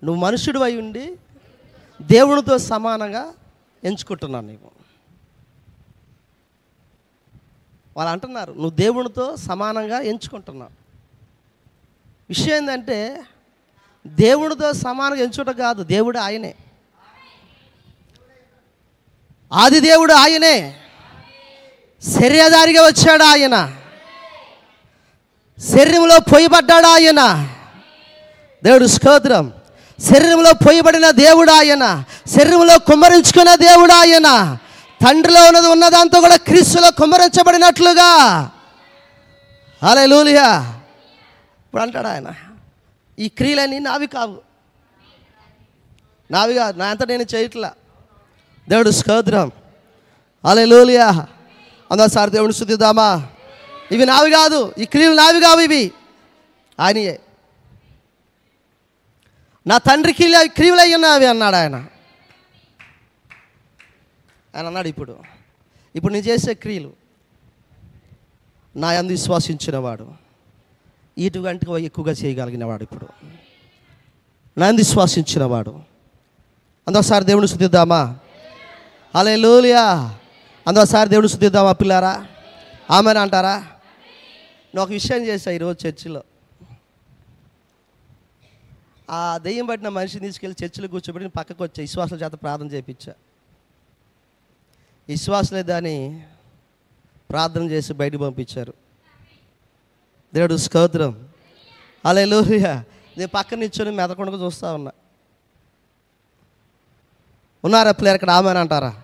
A: నువ్వు మనుషుడు అయి ఉండి దేవునితో సమానంగా ఎంచుకుంటున్నాను నీవు. వాళ్ళు అంటున్నారు నువ్వు దేవునితో సమానంగా ఎంచుకుంటున్నావు. విషయం ఏంటంటే దేవునితో సమానంగా ఎంచుకోవటం కాదు దేవుడు ఆయనే. ఆది దేవుడు ఆయనే. శరీరధారిగా వచ్చాడు ఆయన. శరీరంలో పొయ్యబడ్డాడు ఆయన. దేవుడు స్తోత్రం. శరీరంలో పొయ్యబడిన దేవుడు ఆయన. శరీరంలో కుమ్మరించుకున్న దేవుడు ఆయన. తండ్రిలో ఉన్నది ఉన్నదంతా కూడా క్రీస్తులో కుమ్మరించబడినట్లుగా. అలా లూలియా ఇప్పుడు అంటాడు ఆయన ఈ క్రియలన్నీ నావి కావు. నావి కాదు. నా అంతా నేను చేయట్లా. దేవుడు స్తోత్రం అలే లూలియా అందోసారి దేవుని శుద్ధిద్దామా ఇవి నావి కాదు ఈ క్రియలు నావి కావు ఇవి. ఆయనయే నా తండ్రి క్రియలు క్రియలు అయి అన్నాడు ఆయన. ఆయన అన్నాడు ఇప్పుడు ఇప్పుడు నేను చేసే క్రియలు నా అందు విశ్వాసించినవాడు ఇటు గంటకు ఎక్కువగా చేయగలిగినవాడు ఇప్పుడు. నా అందు విశ్వాసించినవాడు. అందోసారి దేవుని శుద్ధిద్దామా అలే లోలియా అందోసారి దేవుడు శుద్ధిద్దామా పిల్లారా? ఆమెను అంటారా? నేను ఒక విషయం చేశా ఈరోజు చర్చిలో. ఆ దెయ్యం పట్టిన మనిషిని తీసుకెళ్ళి చర్చిలో కూర్చోబెట్టి పక్కకు వచ్చా విశ్వాసుల చేత ప్రార్థన చేయించా. విశ్వాసులే దాన్ని ప్రార్థన చేసి బయటకు పంపించారు. దేవుడు స్తోత్రం. అలా లోహియా నేను పక్కన నిల్చొని మెదకుండా చూస్తూ ఉన్నా. ఉన్నారా పిల్లలు ఇక్కడ ఆమె అంటారా?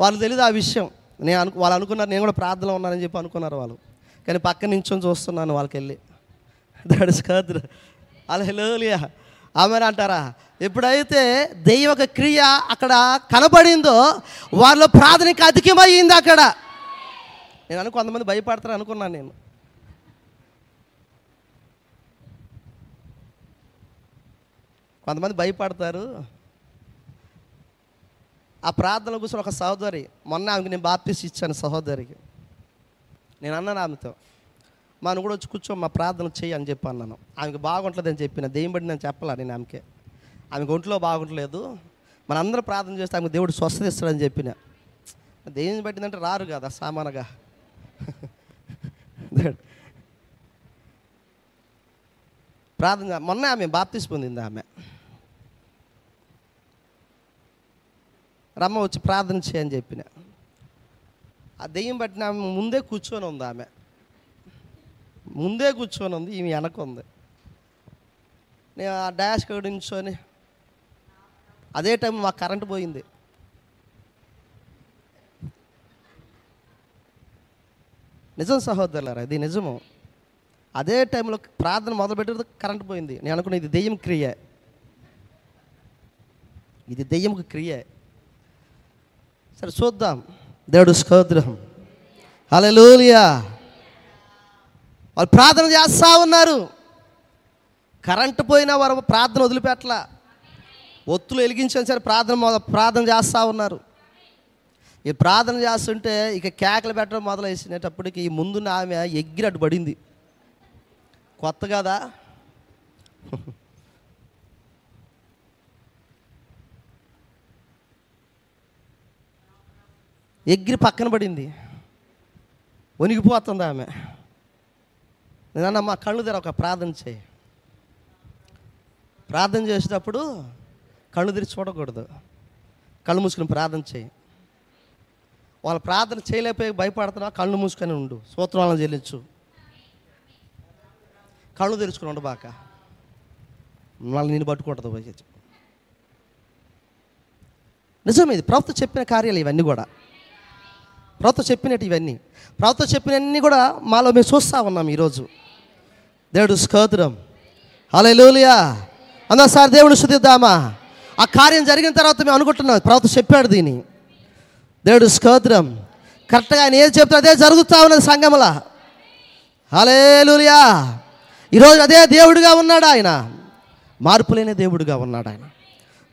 A: వాళ్ళు తెలియదు ఆ విషయం? నేను అను వాళ్ళు అనుకున్నారు నేను కూడా ప్రార్థనలో ఉన్నానని చెప్పి అనుకున్నారు వాళ్ళు. కానీ పక్కన నించొని చూస్తున్నాను వాళ్ళకి వెళ్ళి. దాడు స్తోత్రం అలా హెలోలియా ఆమె అంటారా? ఎప్పుడైతే దైవక క్రియ అక్కడ కనబడిందో వాళ్ళ ప్రార్థనకి అధికమయ్యింది అక్కడ. నేను అను కొంతమంది భయపడతారు అనుకున్నాను నేను. కొంతమంది భయపడతారు. ఆ ప్రార్థన కూర్చొని ఒక సహోదరి మొన్న ఆమెకి నేను బాప్తీస్ ఇచ్చాను సహోదరికి. నేను అన్నాను ఆమెతో మనం కూడా వచ్చి కూర్చో మా ప్రార్థన చెయ్యి అని చెప్పి అన్నాను. ఆమెకి బాగుంటుందని చెప్పిన దెయ్యం బట్టి నేను చెప్పాలా? నేను ఆమెకి. ఆమెకి ఒంట్లో బాగుంటలేదు. మనందరూ ప్రార్థన చేస్తే ఆమెకు దేవుడు స్వస్థత ఇస్తాడని చెప్పిన. దెయ్యం పట్టిందంటే రారు కదా సామానగా. (laughs) ప్రార్థన మొన్న ఆమె బాప్తీస్ పొందింది ఆమె. రమ్మ వచ్చి ప్రార్థన చేయని చెప్పిన. ఆ దెయ్యం పట్టిన ఆమె ముందే కూర్చొని ఉంది ఆమె. ముందే కూర్చొని ఉంది ఈమె వెనక ఉంది. నేను ఆ డాష్ కాడ నించొని అదే టైం మా కరెంట్ పోయింది. నిజం సహోదరులారా ఇది నిజము. అదే టైంలో ప్రార్థన మొదలుపెట్టేది కరెంట్ పోయింది. నేను అనుకున్న ఇది దెయ్యం క్రియ. ఇది దెయ్యంకు క్రియ. సరే చూద్దాం. దేవుడు స్తోత్రం లూలియా వాళ్ళు ప్రార్థన చేస్తూ ఉన్నారు. కరెంటు పోయినా వారు ప్రార్థన వదిలిపెట్టలా. ఒత్తులు వెలిగించాను సరే ప్రార్థన ప్రార్థన చేస్తూ ఉన్నారు. ఈ ప్రార్థన చేస్తుంటే ఇక కేకలు పెట్టడం మొదలైసినప్పటికి ఈ ముందున్న ఆమె ఎగ్గినట్టు పడింది. కొత్త కదా? ఎగిరి పక్కన పడింది. వణిగిపోతుంది ఆమె. నేను మా కళ్ళు తెర ఒక ప్రార్థన చేయి. ప్రార్థన చేసేటప్పుడు కళ్ళు తెరిచి చూడకూడదు. కళ్ళు మూసుకుని ప్రార్థన చేయి. వాళ్ళ ప్రార్థన చేయలేకపోయి భయపడుతున్నా కళ్ళు మూసుకొని ఉండు. సూత్రాలను చెల్లించు. కళ్ళు తెరుచుకుని ఉండు బాక మళ్ళీ నేను పట్టుకుంటుంది పోయి నిజం ఇది. ప్రభుత్వం చెప్పిన కార్యాలు ఇవన్నీ కూడా. ప్రభుత్వం చెప్పినట్టు ఇవన్నీ. ప్రభుత్వం చెప్పినవన్నీ కూడా మాలో మేము చూస్తూ ఉన్నాం ఈరోజు. దేవుడు స్కోత్రం లూలియా అన్నా సార్ దేవుడు శుద్ధిద్దామా ఆ కార్యం జరిగిన తర్వాత మేము అనుకుంటున్నాం ప్రభుత్వం చెప్పాడు దీన్ని. దేవుడు స్కోత్రం కరెక్ట్గా ఆయన ఏది చెప్తే అదే జరుగుతూ ఉన్నది సంఘముల. లూలియా ఈరోజు అదే దేవుడిగా ఉన్నాడు ఆయన. మార్పులేని దేవుడిగా ఉన్నాడు ఆయన.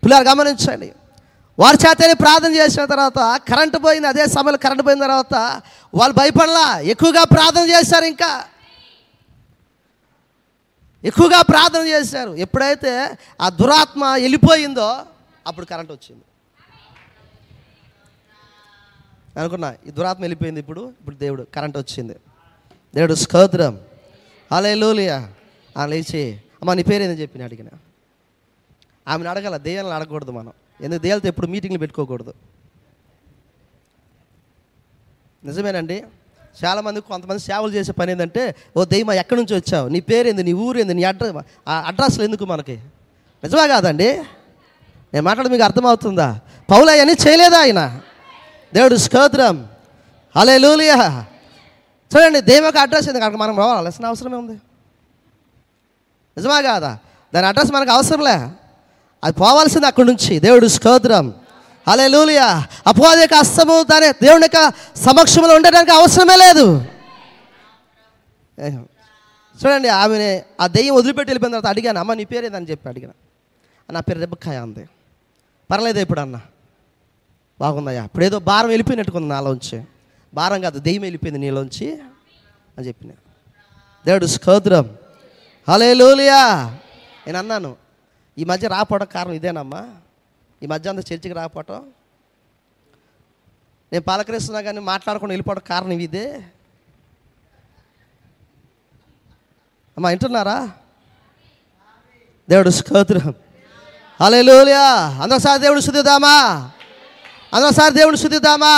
A: పిల్లలు గమనించండి. వారి చేతనే ప్రార్థన చేసిన తర్వాత కరెంటు పోయింది అదే సమయంలో కరెంటు పోయిన తర్వాత వాళ్ళు భయపడలా. ఎక్కువగా ప్రార్థన చేశారు ఇంకా. ఎక్కువగా ప్రార్థన చేశారు. ఎప్పుడైతే ఆ దురాత్మ వెళ్ళిపోయిందో అప్పుడు కరెంట్ వచ్చింది. అనుకున్నా ఈ దురాత్మ వెళ్ళిపోయింది ఇప్పుడు ఇప్పుడు దేవుడు కరెంట్ వచ్చింది. దేవుడు స్కోత్రం అలా లూలియా ఆ లేచి అమ్మ నీ పేరు ఏందని చెప్పి అడిగిన. ఆమెను అడగల దెయ్యాలను అడగకూడదు మనం. ఎందుకు దెయ్యాలతో ఎప్పుడు మీటింగ్లు పెట్టుకోకూడదు? నిజమేనండి. చాలామంది కొంతమంది సేవలు చేసే పని ఏంటంటే ఓ దెయ్యం ఎక్కడి నుంచి వచ్చావు? నీ పేరేంది? నీ ఊరేంది నీ అడ్రస్ ఆ అడ్రస్లు ఎందుకు మనకి? నిజమా కాదండి? నేను మాట్లాడి మీకు అర్థమవుతుందా? పౌలు అవన్నీ చేయలేదా ఆయన? దేవుడు స్కోత్రం అలే లూలియా చూడండి దైవక అడ్రస్ ఎందుకు అక్కడ మనం రావాల్సిన అవసరమే ఉంది. నిజమా కాదా? దాని అడ్రస్ మనకు అవసరంలే అది పోవాల్సింది అక్కడి నుంచి. దేవుడు స్తోత్రం. అలే లూలియా అపవాది యొక్క అస్తము దాని దేవుని యొక్క సమక్షంలో ఉండడానికి అవసరమే లేదు. చూడండి ఆమెనే ఆ దెయ్యం వదిలిపెట్టి వెళ్ళిపోయిన తర్వాత అడిగాను అమ్మ నీ పేరు ఏదని చెప్పి అడిగిన. నా పేరు రెబ్బకాయ అంది. పర్లేదు ఇప్పుడు అన్న. బాగుందయ్యా. ఇప్పుడు ఏదో భారం వెళ్ళిపోయినట్టుకుంది నాలోంచి. భారం కాదు దెయ్యం వెళ్ళిపోయింది నీలోంచి అని చెప్పిన. దేవుడు స్తోత్రం. హలే లూలియా నేను అన్నాను ఈ మధ్య రాపోవడం కారణం ఇదేనమ్మా. ఈ మధ్య అంత చర్చికి రాపోవటం నేను పలకరిస్తున్నా కానీ మాట్లాడకుండా వెళ్ళిపోవడం కారణం ఇదే. అమ్మా వింటున్నారా? దేవుడు స్తోత్రం. అలే లోలియా అందరూ సార్ దేవుడు శుద్ధిద్దామా అందరూ సార్ దేవుడు శుద్ధిద్దామా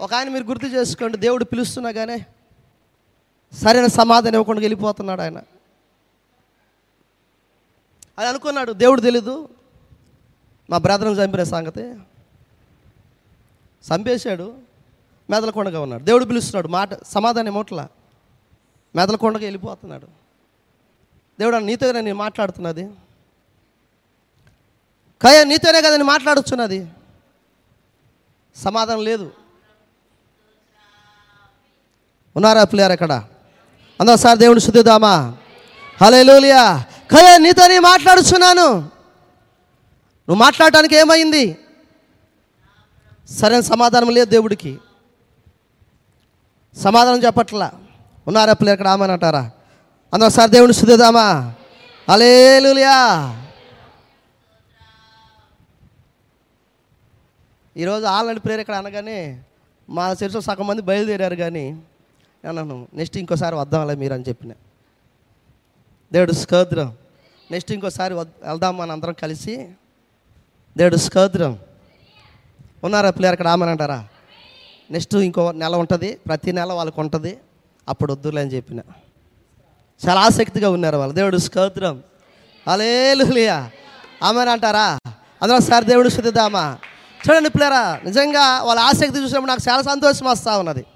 A: ఒక ఆయన మీరు గుర్తు చేసుకోండి దేవుడు పిలుస్తున్నా కానీ సరైన సమాధానం ఇవ్వకుండా వెళ్ళిపోతున్నాడు ఆయన. అది అనుకున్నాడు. దేవుడు తెలీదు. మా బ్రదర్ని చంపిన సంగతి. చంపేశాడు. మెదలకొండగా ఉన్నాడు. దేవుడు పిలుస్తున్నాడు. మాట సమాధానం ఇవ్వట్లా మెదలకొండగా వెళ్ళిపోతున్నాడు. దేవుడు నీతోనే నేను మాట్లాడుతున్నది. కయ నీతోనే కదా నేను మాట్లాడుతున్నది సమాధానం లేదు. ఉన్నారా పిల్లారు అక్కడ? అందరూ సార్ దేవుని శుద్ధిద్దామా హలే లూలియా కయ నీతోనే మాట్లాడుచున్నాను. నువ్వు మాట్లాడటానికి ఏమైంది? సరైన సమాధానం లేదు దేవుడికి. సమాధానం చెప్పట్లా. ఉన్నారా పిల్లలు ఇక్కడ? ఆమెను అంటారా? అందరూ సార్ దేవుని శుద్ధిదామా హలే ఈరోజు ఆల్రెడీ ప్రేయర్ ఇక్కడ అనగానే మా చర్చలో సగం మంది బయలుదేరారు కానీ అన్నాను నెక్స్ట్ ఇంకోసారి వద్దాంలే మీరు అని చెప్పిన. దేవుడు స్కోద్రం నెక్స్ట్ ఇంకోసారి వెళ్దాం మన అందరం కలిసి. దేవుడు స్కోద్రం ఉన్నారా పిల్లలు అక్కడ ఆమెను అంటారా? నెక్స్ట్ ఇంకో నెల ఉంటుంది. ప్రతి నెల వాళ్ళకు ఉంటుంది. అప్పుడు వద్దులే అని చెప్పిన. చాలా ఆసక్తిగా ఉన్నారు వాళ్ళు. దేవుడు స్కోద్రం అలేలులియా ఆమెను అంటారా? అందరూ సార్ దేవుడు శుద్ధిద్దామా చూడండి పిల్లరా నిజంగా వాళ్ళ ఆసక్తి చూసినప్పుడు నాకు చాలా సంతోషం వస్తూ ఉన్నది.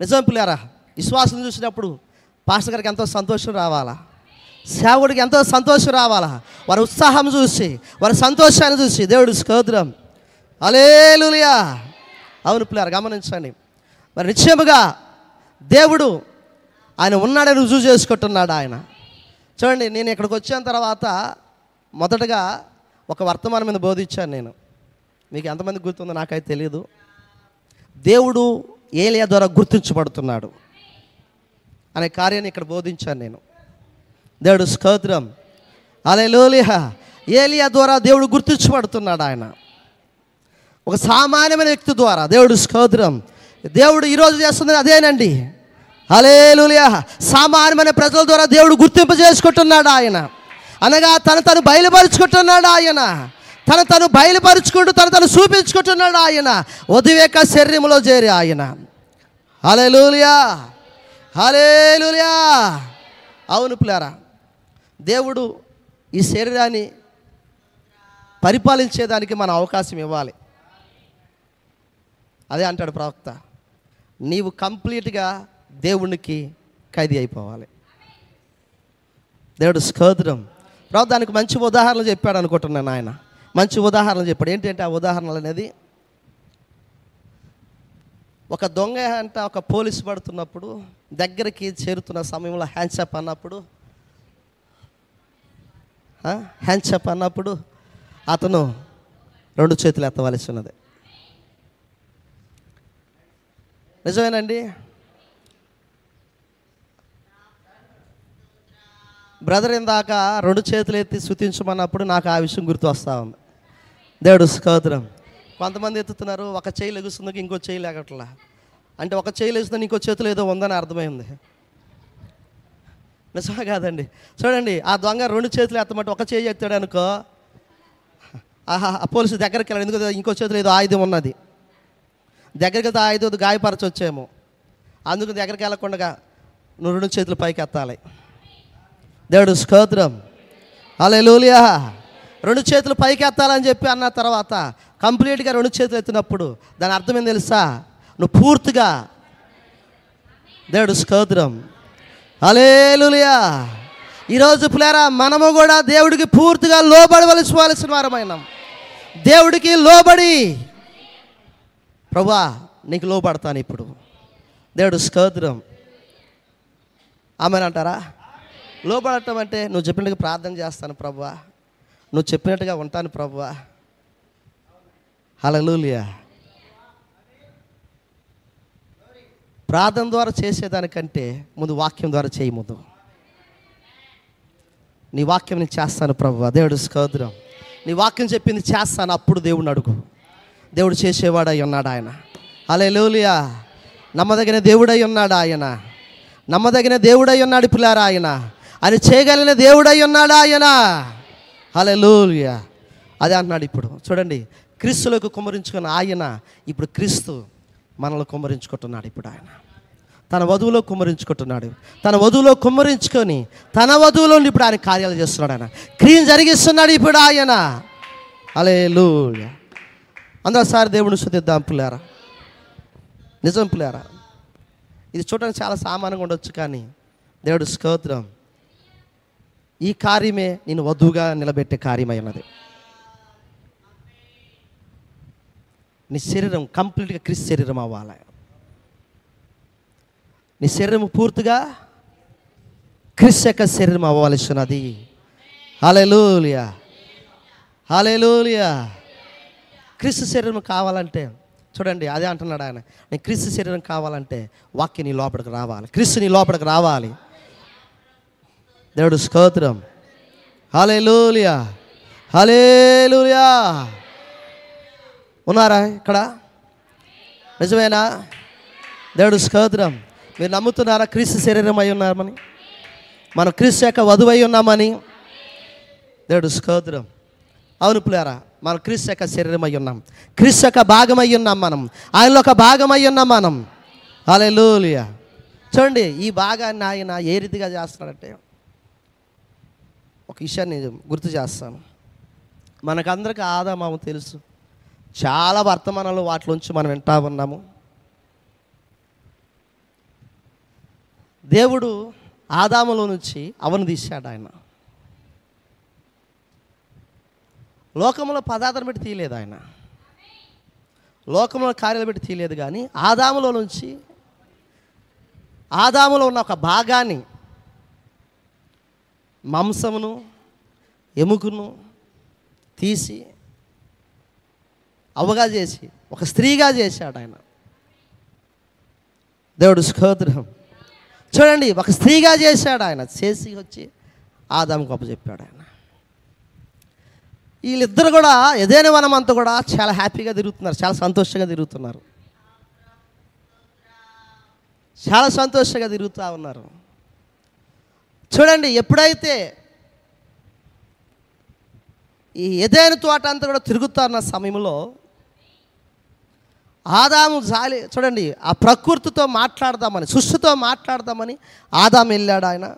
A: నిజం పిల్లారా విశ్వాసం చూసినప్పుడు పాస్టర్ గారికి ఎంతో సంతోషం రావాలా? సేవకుడికి ఎంతో సంతోషం రావాలా? వారి ఉత్సాహం చూసి వారి సంతోషాన్ని చూసి దేవుడు స్తోత్రం. అలేలులియా అవును పిల్లారు గమనించండి. మరి నిశ్చయముగా దేవుడు ఆయన ఉన్నాడని రుజువు చేసుకుంటున్నాడు ఆయన. చూడండి నేను ఇక్కడికి వచ్చిన తర్వాత మొదటగా ఒక వర్తమానం మీద బోధించాను నేను. మీకు ఎంతమంది గుర్తుందో నాకైతే తెలియదు దేవుడు ఏలియా ద్వారా గుర్తించబడుతున్నాడు. అనే కార్యాన్ని ఇక్కడ బోధించాను నేను. దేవుడు స్తోత్రం. అలే లోలిహ ఏలియా ద్వారా దేవుడు గుర్తించబడుతున్నాడు ఆయన. ఒక సామాన్యమైన వ్యక్తి ద్వారా దేవుడు స్తోత్రం. దేవుడు ఈరోజు చేస్తుంది అదేనండి. అలే లూలియా సామాన్యమైన ప్రజల ద్వారా దేవుడు గుర్తింపు చేసుకుంటున్నాడు ఆయన. అనగా తను తను బయలుపరుచుకుంటున్నాడు ఆయన. తను తను బయలుపరుచుకుంటూ తను తను చూపించుకుంటున్నాడు ఆయన. ఉదివేక శరీరంలో చేరి ఆయన. అలే లూలియా హలేలుయా అవును పిల్లారా దేవుడు ఈ శరీరాన్ని పరిపాలించేదానికి మనం అవకాశం ఇవ్వాలి. అదే అంటాడు ప్రవక్త నీవు కంప్లీట్గా దేవునికి ఖైదీ అయిపోవాలి. దేవుడు స్కోద్రం ప్రవక్త దానికి మంచి ఉదాహరణలు చెప్పాడు అనుకుంటున్నాను ఆయన. మంచి ఉదాహరణలు చెప్పాడు. ఏంటంటే ఆ ఉదాహరణలు అనేది ఒక దొంగ అంట ఒక పోలీసు పడుతున్నప్పుడు దగ్గరికి చేరుతున్న సమయంలో హ్యాండ్షప్ అన్నప్పుడు హ్యాండ్షప్ అన్నప్పుడు అతను రెండు చేతులు ఎత్తవలసి ఉన్నది. నిజమేనండి? బ్రదర్ ఇందాక రెండు చేతులు ఎత్తి శృతించమన్నప్పుడు నాకు ఆ విషయం గుర్తు వస్తూ ఉంది. దేవుడు స్తోత్రం. కొంతమంది ఎత్తుతున్నారు ఒక చేయి లెగుస్తుంది ఇంకో చేయి లేకట్లా అంటే ఒక చేయి నీకు ఇంకో చేతులు ఏదో ఉందని అర్థమైంది. నిజమా కాదండి? చూడండి ఆ దొంగ రెండు చేతులు ఎత్తమంటే ఒక చేయి ఎత్తాడు అనుకో ఆహా ఆ పోలీసు దగ్గరికి వెళ్ళాడు. ఎందుకంటే ఇంకో చేతిలో ఏదో ఆయుధం ఉన్నది. దగ్గరికి వెళ్తే ఆయుధం గాయపరచొచ్చేమో. అందుకు దగ్గరికి వెళ్ళకుండా నువ్వు రెండు చేతులు పైకి ఎత్తాలి. దేవుడు స్తోత్రం. లూలియా రెండు చేతులు పైకి ఎత్తాలని చెప్పి అన్న తర్వాత కంప్లీట్గా రెండు చేతులు ఎత్తినప్పుడు దాని అర్థం ఏం తెలుసా? నువ్వు పూర్తిగా దేవుడు స్తోత్రం అలేలుయా ఈరోజు పిల్లరా మనము కూడా దేవుడికి పూర్తిగా లోబడవలసి వలసిన వారమైనాం. దేవుడికి లోబడి ప్రభా నీకు లోబడతాను ఇప్పుడు. దేవుడు స్తోత్రం ఆమెను అంటారా? లోబడటం అంటే నువ్వు చెప్పినట్టుగా ప్రార్థన చేస్తాను ప్రభా. నువ్వు చెప్పినట్టుగా ఉంటాను ప్రభువా హలలులియా. ప్రార్థన ద్వారా చేసేదానికంటే ముందు వాక్యం ద్వారా చేయి ముందు. నీ వాక్యం నేను చేస్తాను ప్రభు. దేవుడు స్తోత్రం నీ వాక్యం చెప్పింది చేస్తాను అప్పుడు దేవుడిని అడుగు. దేవుడు చేసేవాడై ఉన్నాడు ఆయన. అలే లోలియా నమ్మదగిన దేవుడై ఉన్నాడు ఆయన. నమ్మదగిన దేవుడై ఉన్నాడు పిల్లారా ఆయన. ఆయన చేయగలిగిన దేవుడై ఉన్నాడు ఆయన. అలే లోలియా అదే అంటున్నాడు ఇప్పుడు. చూడండి క్రీస్తులకు కుమరించుకున్న ఆయన ఇప్పుడు క్రీస్తు. మనలో కుమ్మరించుకుంటున్నాడు ఇప్పుడు ఆయన. తన వధువులో కుమ్మరించుకుంటున్నాడు. తన వధువులో కుమ్మరించుకొని తన వధువులో ఇప్పుడు ఆయన కార్యాలు చేస్తున్నాడు ఆయన. క్రియను జరిగిస్తున్నాడు ఇప్పుడు ఆయన. అలే అందరోసారి దేవుని శుద్ధిద్దాం పిల్లారా. నిజం పిల్లారా. ఇది చూడడానికి చాలా సామాన్యంగా ఉండొచ్చు కానీ దేవుడు స్తోత్రం. ఈ కార్యమే నేను వధువుగా నిలబెట్టే కార్యమై ఉన్నది. నీ శరీరం కంప్లీట్గా క్రిస్ శరీరం అవ్వాలి. నీ శరీరం పూర్తిగా క్రిస్ యొక్క శరీరం అవ్వవలసి ఉన్నది హాలేలూలియా. హాలేలూలియా. క్రిస్తు శరీరం కావాలంటే చూడండి అదే అంటున్నాడు ఆయన. నేను క్రీస్తు శరీరం కావాలంటే వాక్య నీ లోపలికి రావాలి. క్రీస్తు నీ లోపలికి రావాలి. దేవుడు స్తోత్రం. హాలేలూలియా. హాలేలూలియా. ఉన్నారా ఇక్కడ? నిజమేనా? దేవుడు స్తోత్రం. మీరు నమ్ముతున్నారా క్రీస్తు శరీరం అయి ఉన్నామని? మనం క్రీస్తు యొక్క వధువై ఉన్నామని? దేవుడు స్తోత్రం. అవును పులారా మనం క్రీస్తు యొక్క శరీరం అయి ఉన్నాం. క్రీస్తు యొక్క భాగం అయి ఉన్నాం మనం. ఆయనలో ఒక భాగం ఉన్నాం మనం. లూలియా చూడండి ఈ భాగాన్ని ఆయన ఏ రీతిగా చేస్తున్నాడంటే ఒక విషయాన్ని గుర్తు చేస్తాను. మనకందరికీ ఆదామాము తెలుసు. చాలా వర్తమానాలు వాటిలోంచి మనం వింటా ఉన్నాము. దేవుడు ఆదాములో నుంచి అవను తీశాడు ఆయన. లోకంలో పదార్థం పెట్టి తీయలేదు ఆయన. లోకంలో కార్యాలు పెట్టి తీయలేదు కానీ ఆదాములో నుంచి ఆదాములో ఉన్న ఒక భాగాన్ని మాంసమును ఎముకను తీసి అవ్వగా చేసి ఒక స్త్రీగా చేశాడు ఆయన. దేవుడు స్తోత్రం. చూడండి ఒక స్త్రీగా చేశాడు ఆయన. చేసి వచ్చి ఆదాము గొప్ప చెప్పాడు ఆయన. వీళ్ళిద్దరు కూడా ఏదైనా వనం అంతా కూడా చాలా హ్యాపీగా తిరుగుతున్నారు చాలా సంతోషంగా తిరుగుతున్నారు. చాలా సంతోషంగా తిరుగుతూ ఉన్నారు. చూడండి ఎప్పుడైతే ఈ ఏదైనా తోట అంతా కూడా తిరుగుతున్న సమయంలో ఆదాము జాలి చూడండి ఆ ప్రకృతితో మాట్లాడదామని సృష్టితో మాట్లాడదామని ఆదాం వెళ్ళాడు ఆయన.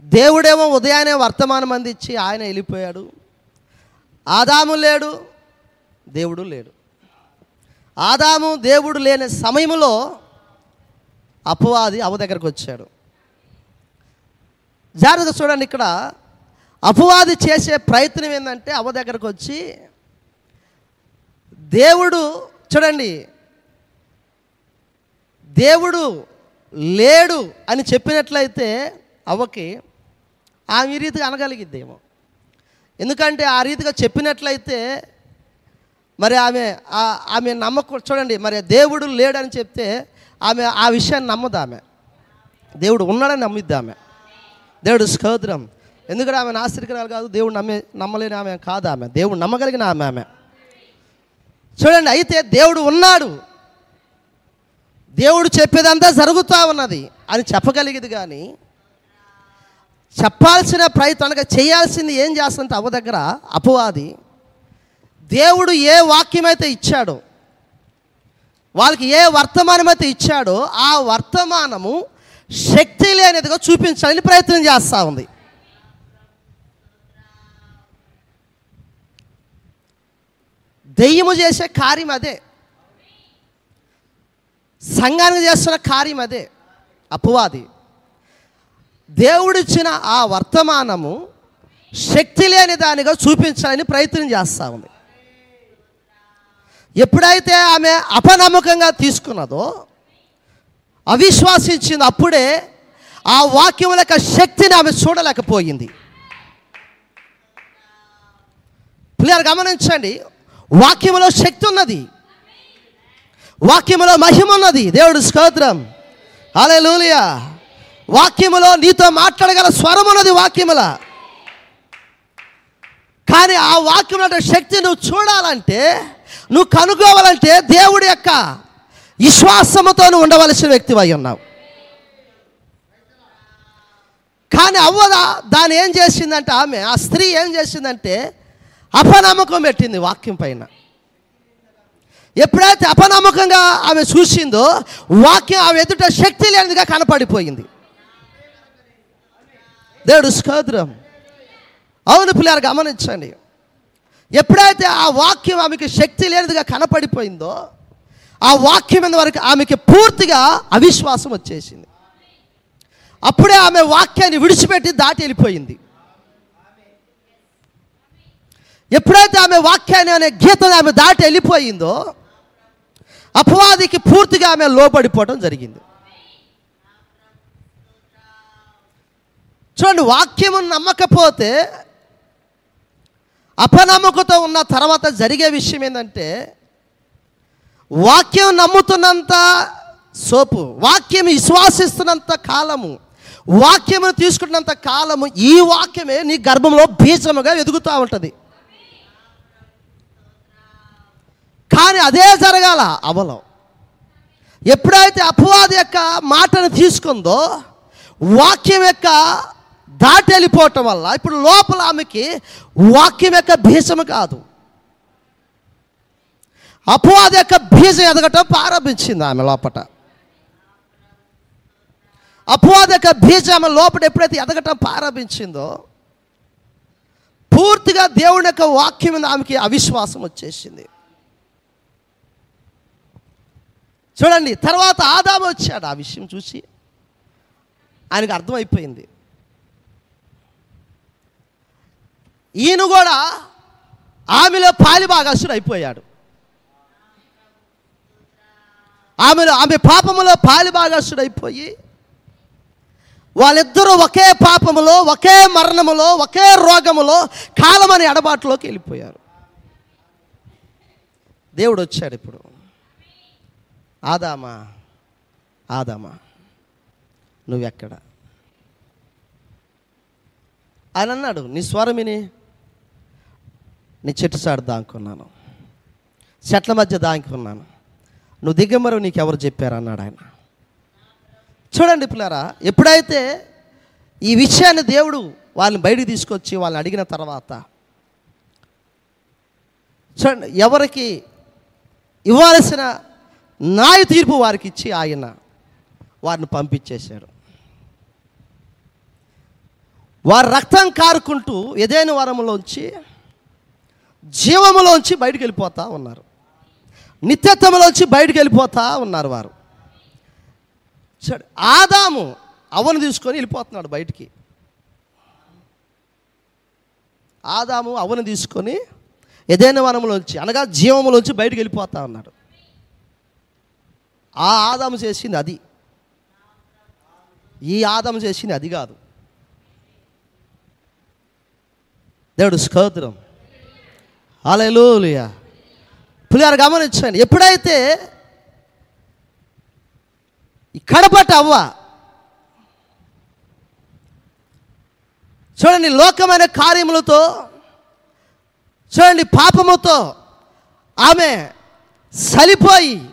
A: దేవుడేమో ఉదయాన్నే వర్తమానం అందించి ఆయన వెళ్ళిపోయాడు. ఆదాము లేడు దేవుడు లేడు. ఆదాము దేవుడు లేని సమయంలో అపవాది అవ దగ్గరకు వచ్చాడు. జాగ్రత్త చూడండి ఇక్కడ. అపవాది చేసే ప్రయత్నం ఏంటంటే అవ దగ్గరకు వచ్చి దేవుడు చూడండి. దేవుడు లేడు అని చెప్పినట్లయితే అవ్వకి ఆమె ఈ రీతిగా అనగలిగిద్దేమో. ఎందుకంటే ఆ రీతిగా చెప్పినట్లయితే మరి ఆమె ఆమె నమ్మకం చూడండి మరి దేవుడు లేడని చెప్తే ఆమె ఆ విషయాన్ని నమ్మదు ఆమె. దేవుడు ఉన్నాడని నమ్మిద్ది ఆమె. దేవుడు స్కోద్రం ఎందుకంటే ఆమె నాస్తికరాలు కాదు దేవుడు నమ్మే నమ్మలేని ఆమె కాదు ఆమె. దేవుడు నమ్మగలిగిన ఆమె ఆమె. చూడండి అయితే దేవుడు ఉన్నాడు. దేవుడు చెప్పేదంతా జరుగుతూ ఉన్నది. అని చెప్పగలిగేది కానీ చెప్పాల్సిన ప్రయత్నం అనగా చేయాల్సింది ఏం చేస్తుంది అవ్వ దగ్గర అపవాది. దేవుడు ఏ వాక్యం అయితే ఇచ్చాడో వాళ్ళకి ఏ వర్తమానం అయితే ఇచ్చాడో ఆ వర్తమానము శక్తి లేనిదిగా చూపించాలని ప్రయత్నం చేస్తూ ఉంది. దెయ్యము చేసే కార్యం అదే. సంఘానికి చేస్తున్న కార్యం అదే. అపవాది. దేవుడిచ్చిన ఆ వర్తమానము శక్తి లేని దానిగా చూపించాలని ప్రయత్నం చేస్తూ ఉంది. ఎప్పుడైతే ఆమె అపనమ్మకంగా తీసుకున్నదో అవిశ్వాసించింది అప్పుడే ఆ వాక్యం యొక్క శక్తిని ఆమె చూడలేకపోయింది. పిల్లలు గమనించండి వాక్యములో శక్తి ఉన్నది. వాక్యములో మహిమ ఉన్నది. దేవుడు స్తోత్రం. లూలియా వాక్యములో నీతో మాట్లాడగల స్వరం ఉన్నది వాక్యముల. కానీ ఆ వాక్యం శక్తి నువ్వు చూడాలంటే నువ్వు కనుక్కోవాలంటే దేవుడి యొక్క విశ్వాసముతో నువ్వు ఉండవలసిన వ్యక్తి అయి ఉన్నావు. కానీ అవ్వదా? దాన్ని ఏం చేసిందంటే ఆమె ఆ స్త్రీ ఏం చేసిందంటే అపనమ్మకం పెట్టింది వాక్యం పైన. ఎప్పుడైతే అపనమ్మకంగా ఆమె చూసిందో వాక్యం ఆమె ఎదుట శక్తి లేనిదిగా కనపడిపోయింది. దేవుడు స్కోద్రం అవును పిల్లలు గమనించండి. ఎప్పుడైతే ఆ వాక్యం ఆమెకి శక్తి లేనిదిగా కనపడిపోయిందో ఆ వాక్యం వరకు ఆమెకి పూర్తిగా అవిశ్వాసం వచ్చేసింది. అప్పుడే ఆమె వాక్యాన్ని విడిచిపెట్టి దాటి వెళ్ళిపోయింది. ఎప్పుడైతే ఆమె వాక్యాన్ని అనే గీతను ఆమె దాటి వెళ్ళిపోయిందో అపవాదికి పూర్తిగా ఆమె లోబడిపోవడం జరిగింది. చూడండి వాక్యము నమ్మకపోతే అపనమ్మకతో ఉన్న తర్వాత జరిగే విషయం ఏంటంటే వాక్యం నమ్ముతున్నంత సోపు వాక్యం విశ్వాసిస్తున్నంత కాలము వాక్యమును తీసుకున్నంత కాలము ఈ వాక్యమే నీ గర్భంలో బీజముగా ఎదుగుతూ ఉంటుంది. కానీ అదే జరగాల అవలం ఎప్పుడైతే అపవాది యొక్క మాటను తీసుకుందో వాక్యం యొక్క దాటి వెళ్ళిపోవటం వల్ల ఇప్పుడు లోపల ఆమెకి వాక్యం యొక్క భీషము కాదు. అపవాది యొక్క బీజం ఎదగటం ప్రారంభించింది ఆమె లోపట. అపవాది యొక్క బీజం ఆమె లోపల ఎప్పుడైతే ఎదగటం ప్రారంభించిందో పూర్తిగా దేవుని యొక్క వాక్యం మీద ఆమెకి అవిశ్వాసం వచ్చేసింది. చూడండి తర్వాత ఆదాము వచ్చాడు. ఆ విషయం చూసి ఆయనకు అర్థమైపోయింది. ఈయన కూడా ఆమెలో పాలిభాగస్తుడు అయిపోయాడు. ఆమెలో ఆమె పాపములో పాలిభాగస్తుడు అయిపోయి వాళ్ళిద్దరూ ఒకే పాపములో ఒకే మరణములో ఒకే రోగములో కాలమని అడబాటులోకి వెళ్ళిపోయారు. దేవుడు వచ్చాడు ఇప్పుడు. ఆదామా? ఆదామా? నువ్వెక్కడ? ఆయన అన్నాడు నీ స్వరమిని నీ చెట్టు చాటు దాంకున్నాను. చెట్ల మధ్య దాంకున్నాను. నువ్వు దిగమరు నీకు ఎవరు చెప్పారు? అన్నాడు ఆయన. చూడండి పిల్లరా ఎప్పుడైతే ఈ విషయాన్ని దేవుడు వాళ్ళని బయటికి తీసుకొచ్చి వాళ్ళని అడిగిన తర్వాత చూడండి ఎవరికి ఇవ్వాల్సిన న్యాయ తీర్పు వారికి ఇచ్చి ఆయన వారిని పంపించేశాడు వారు రక్తం కారుకుంటూ ఏదైన వరములోంచి జీవములోంచి బయటికి వెళ్ళిపోతూ ఉన్నారు. నిత్యత్వంలోంచి బయటికి వెళ్ళిపోతూ ఉన్నారు వారు. సరే ఆదాము అవను తీసుకొని వెళ్ళిపోతున్నాడు బయటికి. ఆదాము అవను తీసుకొని ఏదైనా వనములోంచి అనగా జీవములోంచి బయటికి వెళ్ళిపోతా ఉన్నాడు. ఆ ఆదాము చేసింది అది ఈ ఆదాము చేసింది అది కాదు. దేవుడు స్తోత్రం. అలెలుయా పులిగారు గమనించండి ఎప్పుడైతే ఈ కడపట అవ్వ చూడండి లోకమైన కార్యములతో చూడండి పాపముతో ఆమె సలిపోయి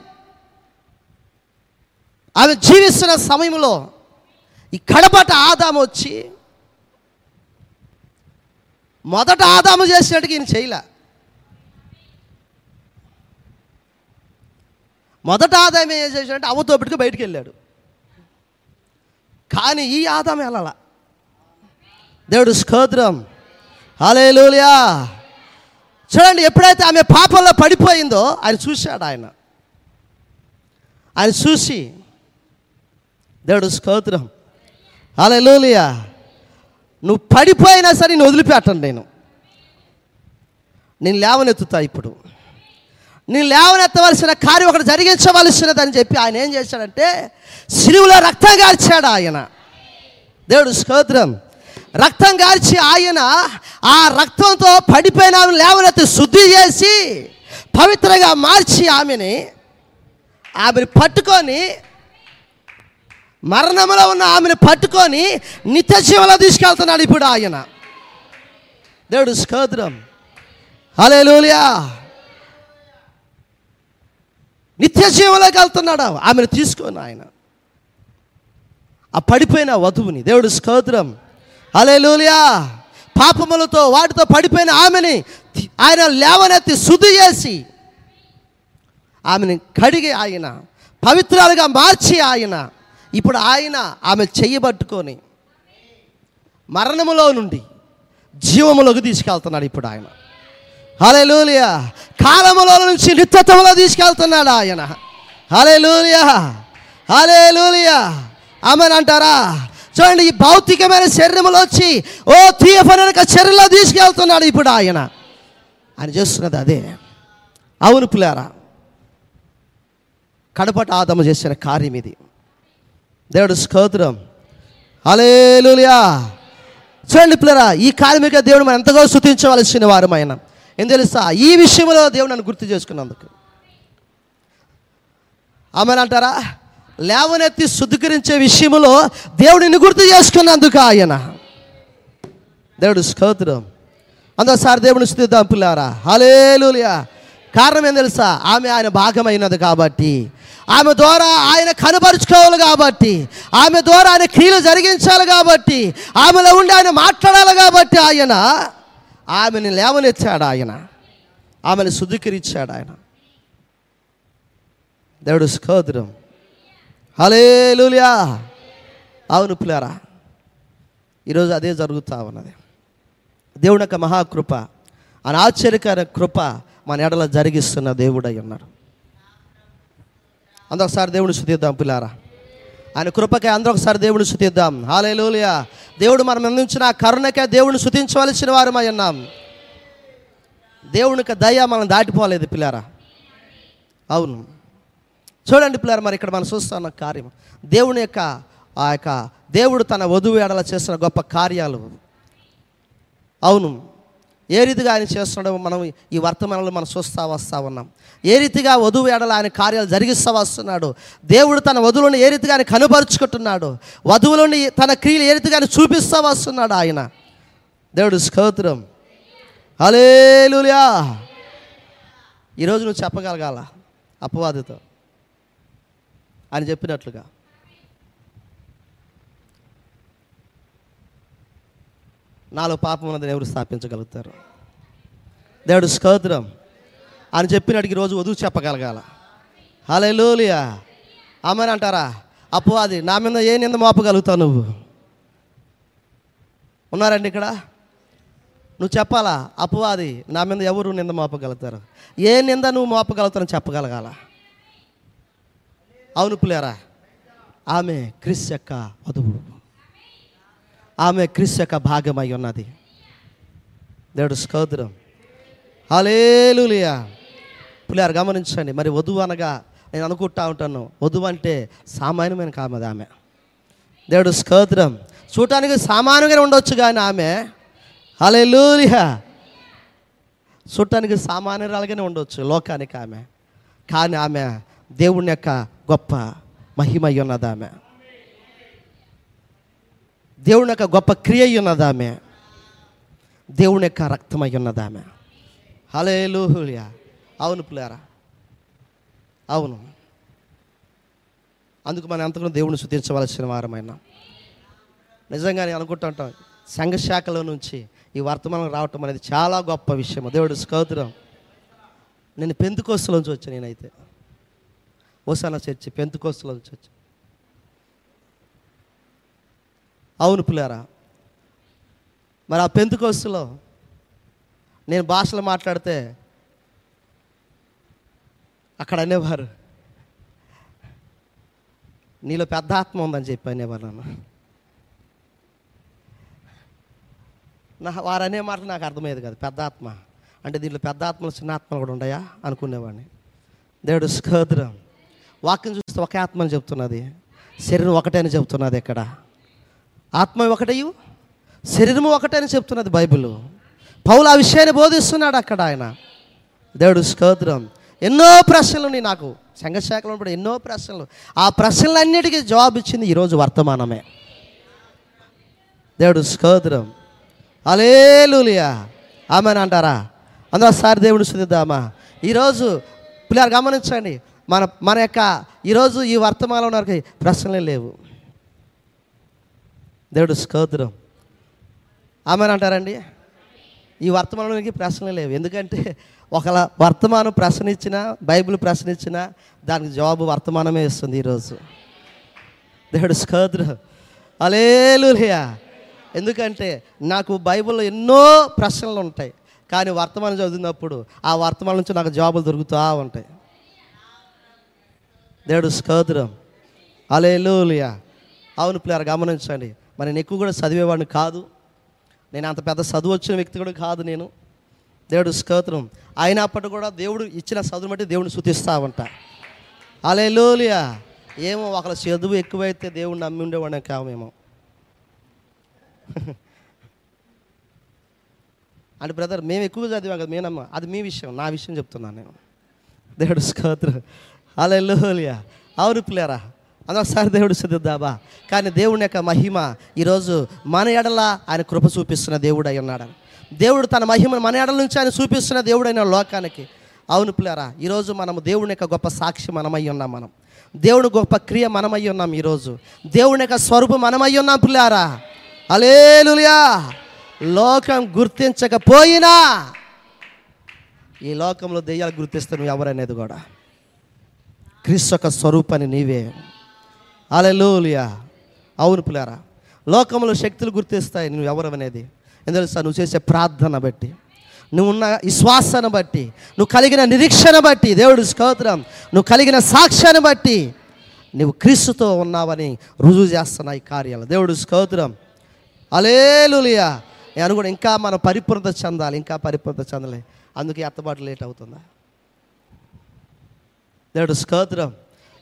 A: ఆమె జీవిస్తున్న సమయంలో ఈ కడపట ఆదాము వచ్చి మొదట ఆదాము చేసినట్టుగా ఈయన చేయలే. మొదట ఆదాయం ఏం చేశాడంటే అవ్వతో బయటికి వెళ్ళాడు. కానీ ఈ ఆదాం వెళ్ళాల. దేవుడు స్కోద్రం లూలియా చూడండి ఎప్పుడైతే ఆమె పాపంలో పడిపోయిందో ఆయన చూశాడు ఆయన. ఆయన చూసి దేవుడు స్తోత్రం. లోలియా నువ్వు పడిపోయినా సరే నేను వదిలిపెట్టను నేను. నేను లేవనెత్తుతా ఇప్పుడు. నేను లేవనెత్తవలసిన కార్యం ఒకటి జరిగించవలసినదని చెప్పి ఆయన ఏం చేశాడంటే సిరువులో రక్తం గార్చాడు ఆయన. దేవుడు స్తోత్రం. రక్తం గార్చి ఆయన ఆ రక్తంతో పడిపోయిన ఆమె లేవనెత్తి శుద్ధి చేసి పవిత్రంగా మార్చి ఆమెని ఆమెను పట్టుకొని మరణంలో ఉన్న ఆమెను పట్టుకొని నిత్య జీవంలో తీసుకెళ్తున్నాడు ఇప్పుడు ఆయన. దేవుడు స్తోత్రం. హల్లెలూయా. నిత్య జీవంలోకి వెళ్తున్నాడు ఆమెను తీసుకొని ఆయన. ఆ పడిపోయిన వధువుని. దేవుడు స్కోద్రం హలే లూలియా పాపములతో వాటితో పడిపోయిన ఆమెని ఆయన లేవనెత్తి శుద్ధి చేసి ఆమెను కడిగి ఆయన పవిత్రాలుగా మార్చి ఆయన ఇప్పుడు ఆయన ఆమె చేయబట్టుకొని మరణములో నుండి జీవములోకి తీసుకెళ్తున్నాడు ఇప్పుడు ఆయన. హలెలూలియా. కాలములో నుంచి నిత్యత్వంలో తీసుకెళ్తున్నాడు ఆయన. హలెలూలియా. హలెలూలియా. ఆమెను అంటారా? చూడండి ఈ భౌతికమైన శరీరంలో వచ్చి ఓ తీయపనక శరీరంలో తీసుకెళ్తున్నాడు ఇప్పుడు ఆయన. ఆయన చేస్తున్నది అదే. అవును పులారా కడపట ఆదమ చేసిన కార్యం ఇది. దేవుడు స్తోత్రం. అలేలుయా చూడండి పిల్లరా ఈ కార్మిక దేవుడు మనం ఎంతగా శృతించవలసిన వారు ఆయన ఏం తెలుసా? ఈ విషయంలో దేవుడు నన్ను గుర్తు చేసుకున్నందుకు. ఆమెను అంటారా? లేవనెత్తి శుద్ధీకరించే విషయంలో దేవుడిని గుర్తు చేసుకున్నందుకు ఆయన. దేవుడు స్తోత్రం. అందోసారి దేవుని స్థుతిద్దాం పిల్లారా. హలేలుయా కారణం ఏం తెలుసా? ఆమె ఆయన భాగమైనది కాబట్టి. ఆమె ద్వారా ఆయన కనపరుచుకోవాలి కాబట్టి. ఆమె ద్వారా ఆయన క్రియలు జరిగించాలి కాబట్టి. ఆమెలో ఉండి ఆయన మాట్లాడాలి కాబట్టి ఆయన. ఆమెను లేవనెచ్చాడు ఆయన. ఆమెను శుద్ధీకరించాడు ఆయన. దేవుడు స్కోదడు హలే లూలియా అవును పిల్లరా ఈరోజు అదే జరుగుతూ ఉన్నది. దేవుని యొక్క మహాకృప ఆయన ఆశ్చర్యకర కృప మన ఎడల జరిగిస్తున్న దేవుడై ఉన్నాడు అందరూ ఒకసారి దేవుని శుతిద్దాం పిల్లారా. ఆయన కృపకే అందరూ ఒకసారి దేవుని శుతిద్దాం హాలేలుయా దేవుడు మనం అందించిన ఆ కరుణకే దేవుని శుతించవలసిన వారమై ఉన్నాం. దేవునికి దయ మనం దాటిపోలేదు పిల్లారా. అవును. చూడండి పిల్లారా మరి ఇక్కడ మనం చూస్తున్న కార్యం. దేవుని యొక్క ఆ యొక్క దేవుడు తన వధువు ఎడల చేస్తున్న గొప్ప కార్యాలు. అవును. ఏ రీతిగా ఆయన చేస్తున్నాడో మనం ఈ వర్తమానంలో మనం చూస్తూ వస్తూ ఉన్నాం. ఏ రీతిగా వధువు ఎడల ఆయన కార్యాలు జరిగిస్తూ వస్తున్నాడు. దేవుడు తన వధువులను ఏ రీతిగా ఆయన కనుపరుచుకుంటున్నాడు. వధువులను తన క్రియలు ఏ రీతిగా ఆయన చూపిస్తూ వస్తున్నాడు ఆయన. దేవుడు స్తోత్రం. హలేలుయా ఈరోజు నువ్వు చెప్పగలగాల అపవాదితో? ఆయన చెప్పినట్లుగా. నాలో పాపం ఉన్నదని ఎవరు స్థాపించగలుగుతారు. దేవుడు స్కౌతురం అని చెప్పినట్టుకి రోజు వధువు చెప్పగలగాల. హలేలుయా అమ్మని అంటారా అపవాది నా మీద ఏ నింద మోపగలుగుతావు నువ్వు? ఉన్నారండి ఇక్కడ? నువ్వు చెప్పాలా? అపవాది నా మీద ఎవరు నింద మోపగలుగుతారు? ఏ నింద నువ్వు మోపగలుగుతారని చెప్పగలగాల? అవును పులేరా. ఆమె క్రిస్ యొక్క వధువు. ఆమె క్రీస్తు యొక్క భాగమై ఉన్నది. దేవుడు స్కౌద్రం హలేలులియా. పులియారు గమనించండి. మరి వధువు అనగా నేను అనుకుంటా ఉంటాను. వధువు అంటే సామాన్యమైన కామది ఆమె. దేవుడు స్కోత్రం చూడటానికి సామాన్యంగానే ఉండొచ్చు కానీ ఆమె హలేలులియా. చూడటానికి సామాన్యురాలుగానే ఉండొచ్చు లోకానికి ఆమె. కానీ ఆమె దేవుని యొక్క గొప్ప మహిమ ఉన్నది ఆమె. దేవుని యొక్క గొప్ప క్రియ అయి దేవుని యొక్క రక్తమై ఉన్నదామె ఉన్నది అవును పులారా అవును. అందుకు మనం ఎంతగానో దేవుని శుద్ధించవలసిన వారమైనా. నిజంగానే నేను అనుకుంటుంటాం సంఘశాఖలో నుంచి ఈ వర్తమానం రావటం అనేది చాలా గొప్ప విషయం దేవుడు స్కౌతురం నేను పెంతుకోస్తులోంచి వచ్చాను నేనైతే. ఓసాన చర్చి పెంతుకోస్తులోంచి వచ్చాను అవును పులారా. మరి ఆ పెంతుకోస్తులో నేను భాషలు మాట్లాడితే అక్కడ అనేవారు నీలో పెద్ద ఆత్మ ఉందని చెప్పి అనేవారు నన్ను. నా వారు అనే మాటలు నాకు అర్థమయ్యేది కాదు పెద్ద ఆత్మ. అంటే దీంట్లో పెద్ద ఆత్మలు చిన్న ఆత్మలు కూడా ఉన్నాయా? అనుకునేవాడిని. దేవుడు స్కోద్రం వాక్యం చూస్తే ఒకే ఆత్మని చెప్తున్నది శరీరం ఒకటే అని చెప్తున్నది ఇక్కడ. ఆత్మ ఒకటయు శరీరము ఒకటే అని చెప్తున్నది బైబిల్. పౌలు ఆ విషయాన్ని బోధిస్తున్నాడు అక్కడ ఆయన. దేవుడు స్తోత్రం. ఎన్నో ప్రశ్నలు ఉన్నాయి నాకు. సంఘశాఖలో ఉన్నప్పుడు ఎన్నో ప్రశ్నలు. ఆ ప్రశ్నలన్నిటికీ జవాబు ఇచ్చింది ఈరోజు వర్తమానమే. దేవుడు స్తోత్రం. అలేలులియా ఆమెను అంటారా? అందరూ ఒకసారి దేవుడు స్థుతిద్దామా? ఈరోజు పిల్లలు గమనించండి. మన మన యొక్క ఈరోజు ఈ వర్తమానంలో ప్రశ్నలే లేవు. దేవుడు స్తోత్రం ఆమెను అంటారండి ఈ వర్తమానానికి ప్రశ్నలు లేవు. ఎందుకంటే ఒకలా వర్తమానం ప్రశ్న ఇచ్చినా బైబిల్ ప్రశ్న ఇచ్చినా దానికి జవాబు వర్తమానమే ఇస్తుంది ఈరోజు. దేవుడు స్తోత్రం అలేలులియా ఎందుకంటే నాకు బైబిల్లో ఎన్నో ప్రశ్నలు ఉంటాయి. కానీ వర్తమానం చదివినప్పుడు ఆ వర్తమానం నుంచి నాకు జవాబులు దొరుకుతూ ఉంటాయి. దేవుడు స్తోత్రం అలేలులియా అవును పిల్లలు గమనించండి. మరి నేను ఎక్కువ కూడా చదివేవాడిని కాదు. నేను అంత పెద్ద చదువు వచ్చిన వ్యక్తి కూడా కాదు నేను. దేవుడు స్కోత్రం అయినప్పటికీ కూడా దేవుడు ఇచ్చిన చదువుని బట్టి దేవుడిని శుతిస్తా ఉంటా అలేలులియా ఏమో ఒకళ్ళ చదువు ఎక్కువైతే దేవుడిని నమ్మి ఉండేవాడిని కామేమో (laughs) అంటే బ్రదర్ మేము ఎక్కువ చదివాం కదా మేనమ్మ అది మీ విషయం నా విషయం చెప్తున్నాను నేను. దేవుడు స్కోత్రం అలే లోలియా అవును పిల్లరా. అందొకసారి దేవుడు సిద్ధిద్దాబా కానీ దేవుని యొక్క మహిమ ఈరోజు మన ఎడల ఆయన కృప చూపిస్తున్న దేవుడు అయి ఉన్నాడు దేవుడు తన మహిమను మన ఎడల నుంచి ఆయన చూపిస్తున్న దేవుడైన లోకానికి. అవును పిల్లరా ఈరోజు మనము దేవుని యొక్క గొప్ప సాక్షి మనమై ఉన్నాం మనం. దేవుడు గొప్ప క్రియ మనమై ఉన్నాం ఈరోజు. దేవుని యొక్క స్వరూపం మనమై ఉన్నాం పిల్లారా. అలేలులియా లోకం గుర్తించకపోయినా ఈ లోకంలో దెయ్యాలు గుర్తిస్తే నువ్వు ఎవరనేది కూడా. క్రీస్తు యొక్క స్వరూపాన్ని నీవే అలెలోలియా అవును పిల్లారా లోకంలో శక్తులు గుర్తిస్తాయి నువ్వు ఎవరు అనేది. ఎందుకంటే నువ్వు చేసే ప్రార్థన బట్టి నువ్వు ఉన్న విశ్వాసాన్ని బట్టి నువ్వు కలిగిన నిరీక్షణ బట్టి దేవుడు స్తోత్రం నువ్వు కలిగిన సాక్ష్యాన్ని బట్టి నువ్వు క్రీస్తుతో ఉన్నావని రుజువు చేస్తున్నాయి కార్యాలు. దేవుడు స్తోత్రం. అలేలులియా నేను కూడా ఇంకా మనం పరిపూర్ణత చెందాలి ఇంకా పరిపూర్ణత చెందలే. అందుకే అత్తబాటు లేట్ అవుతుందా? దేవుడు స్తోత్రం.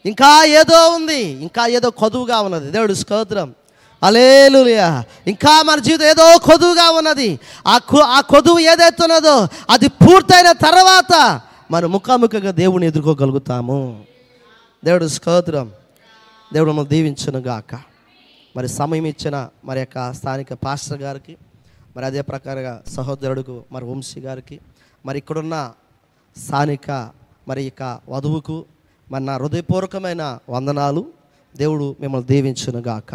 A: ఇంకా ఏదో ఉంది ఇంకా ఏదో కొదువుగా ఉన్నది. దేవుడు స్తోత్రం. అలేలులియా ఇంకా మన జీవితం ఏదో కొదువుగా ఉన్నది. ఆ కొ ఆ కొదువు ఏదైతే ఉన్నదో అది పూర్తయిన తర్వాత మనం ముఖాముఖిగా దేవుని ఎదుర్కోగలుగుతాము. దేవుడు స్తోత్రం. దేవుడు మనం దీవించును గాక. మరి సమయం ఇచ్చిన మరి యొక్క స్థానిక పాస్టర్ గారికి మరి అదే ప్రకారంగా సహోదరుడుకు మరి వంశీ గారికి మరి ఇక్కడున్న స్థానిక మరి ఇక వధువుకు మరి నా హృదయపూర్వకమైన వందనాలు దేవుడు మిమ్మల్ని దీవించునుగాక.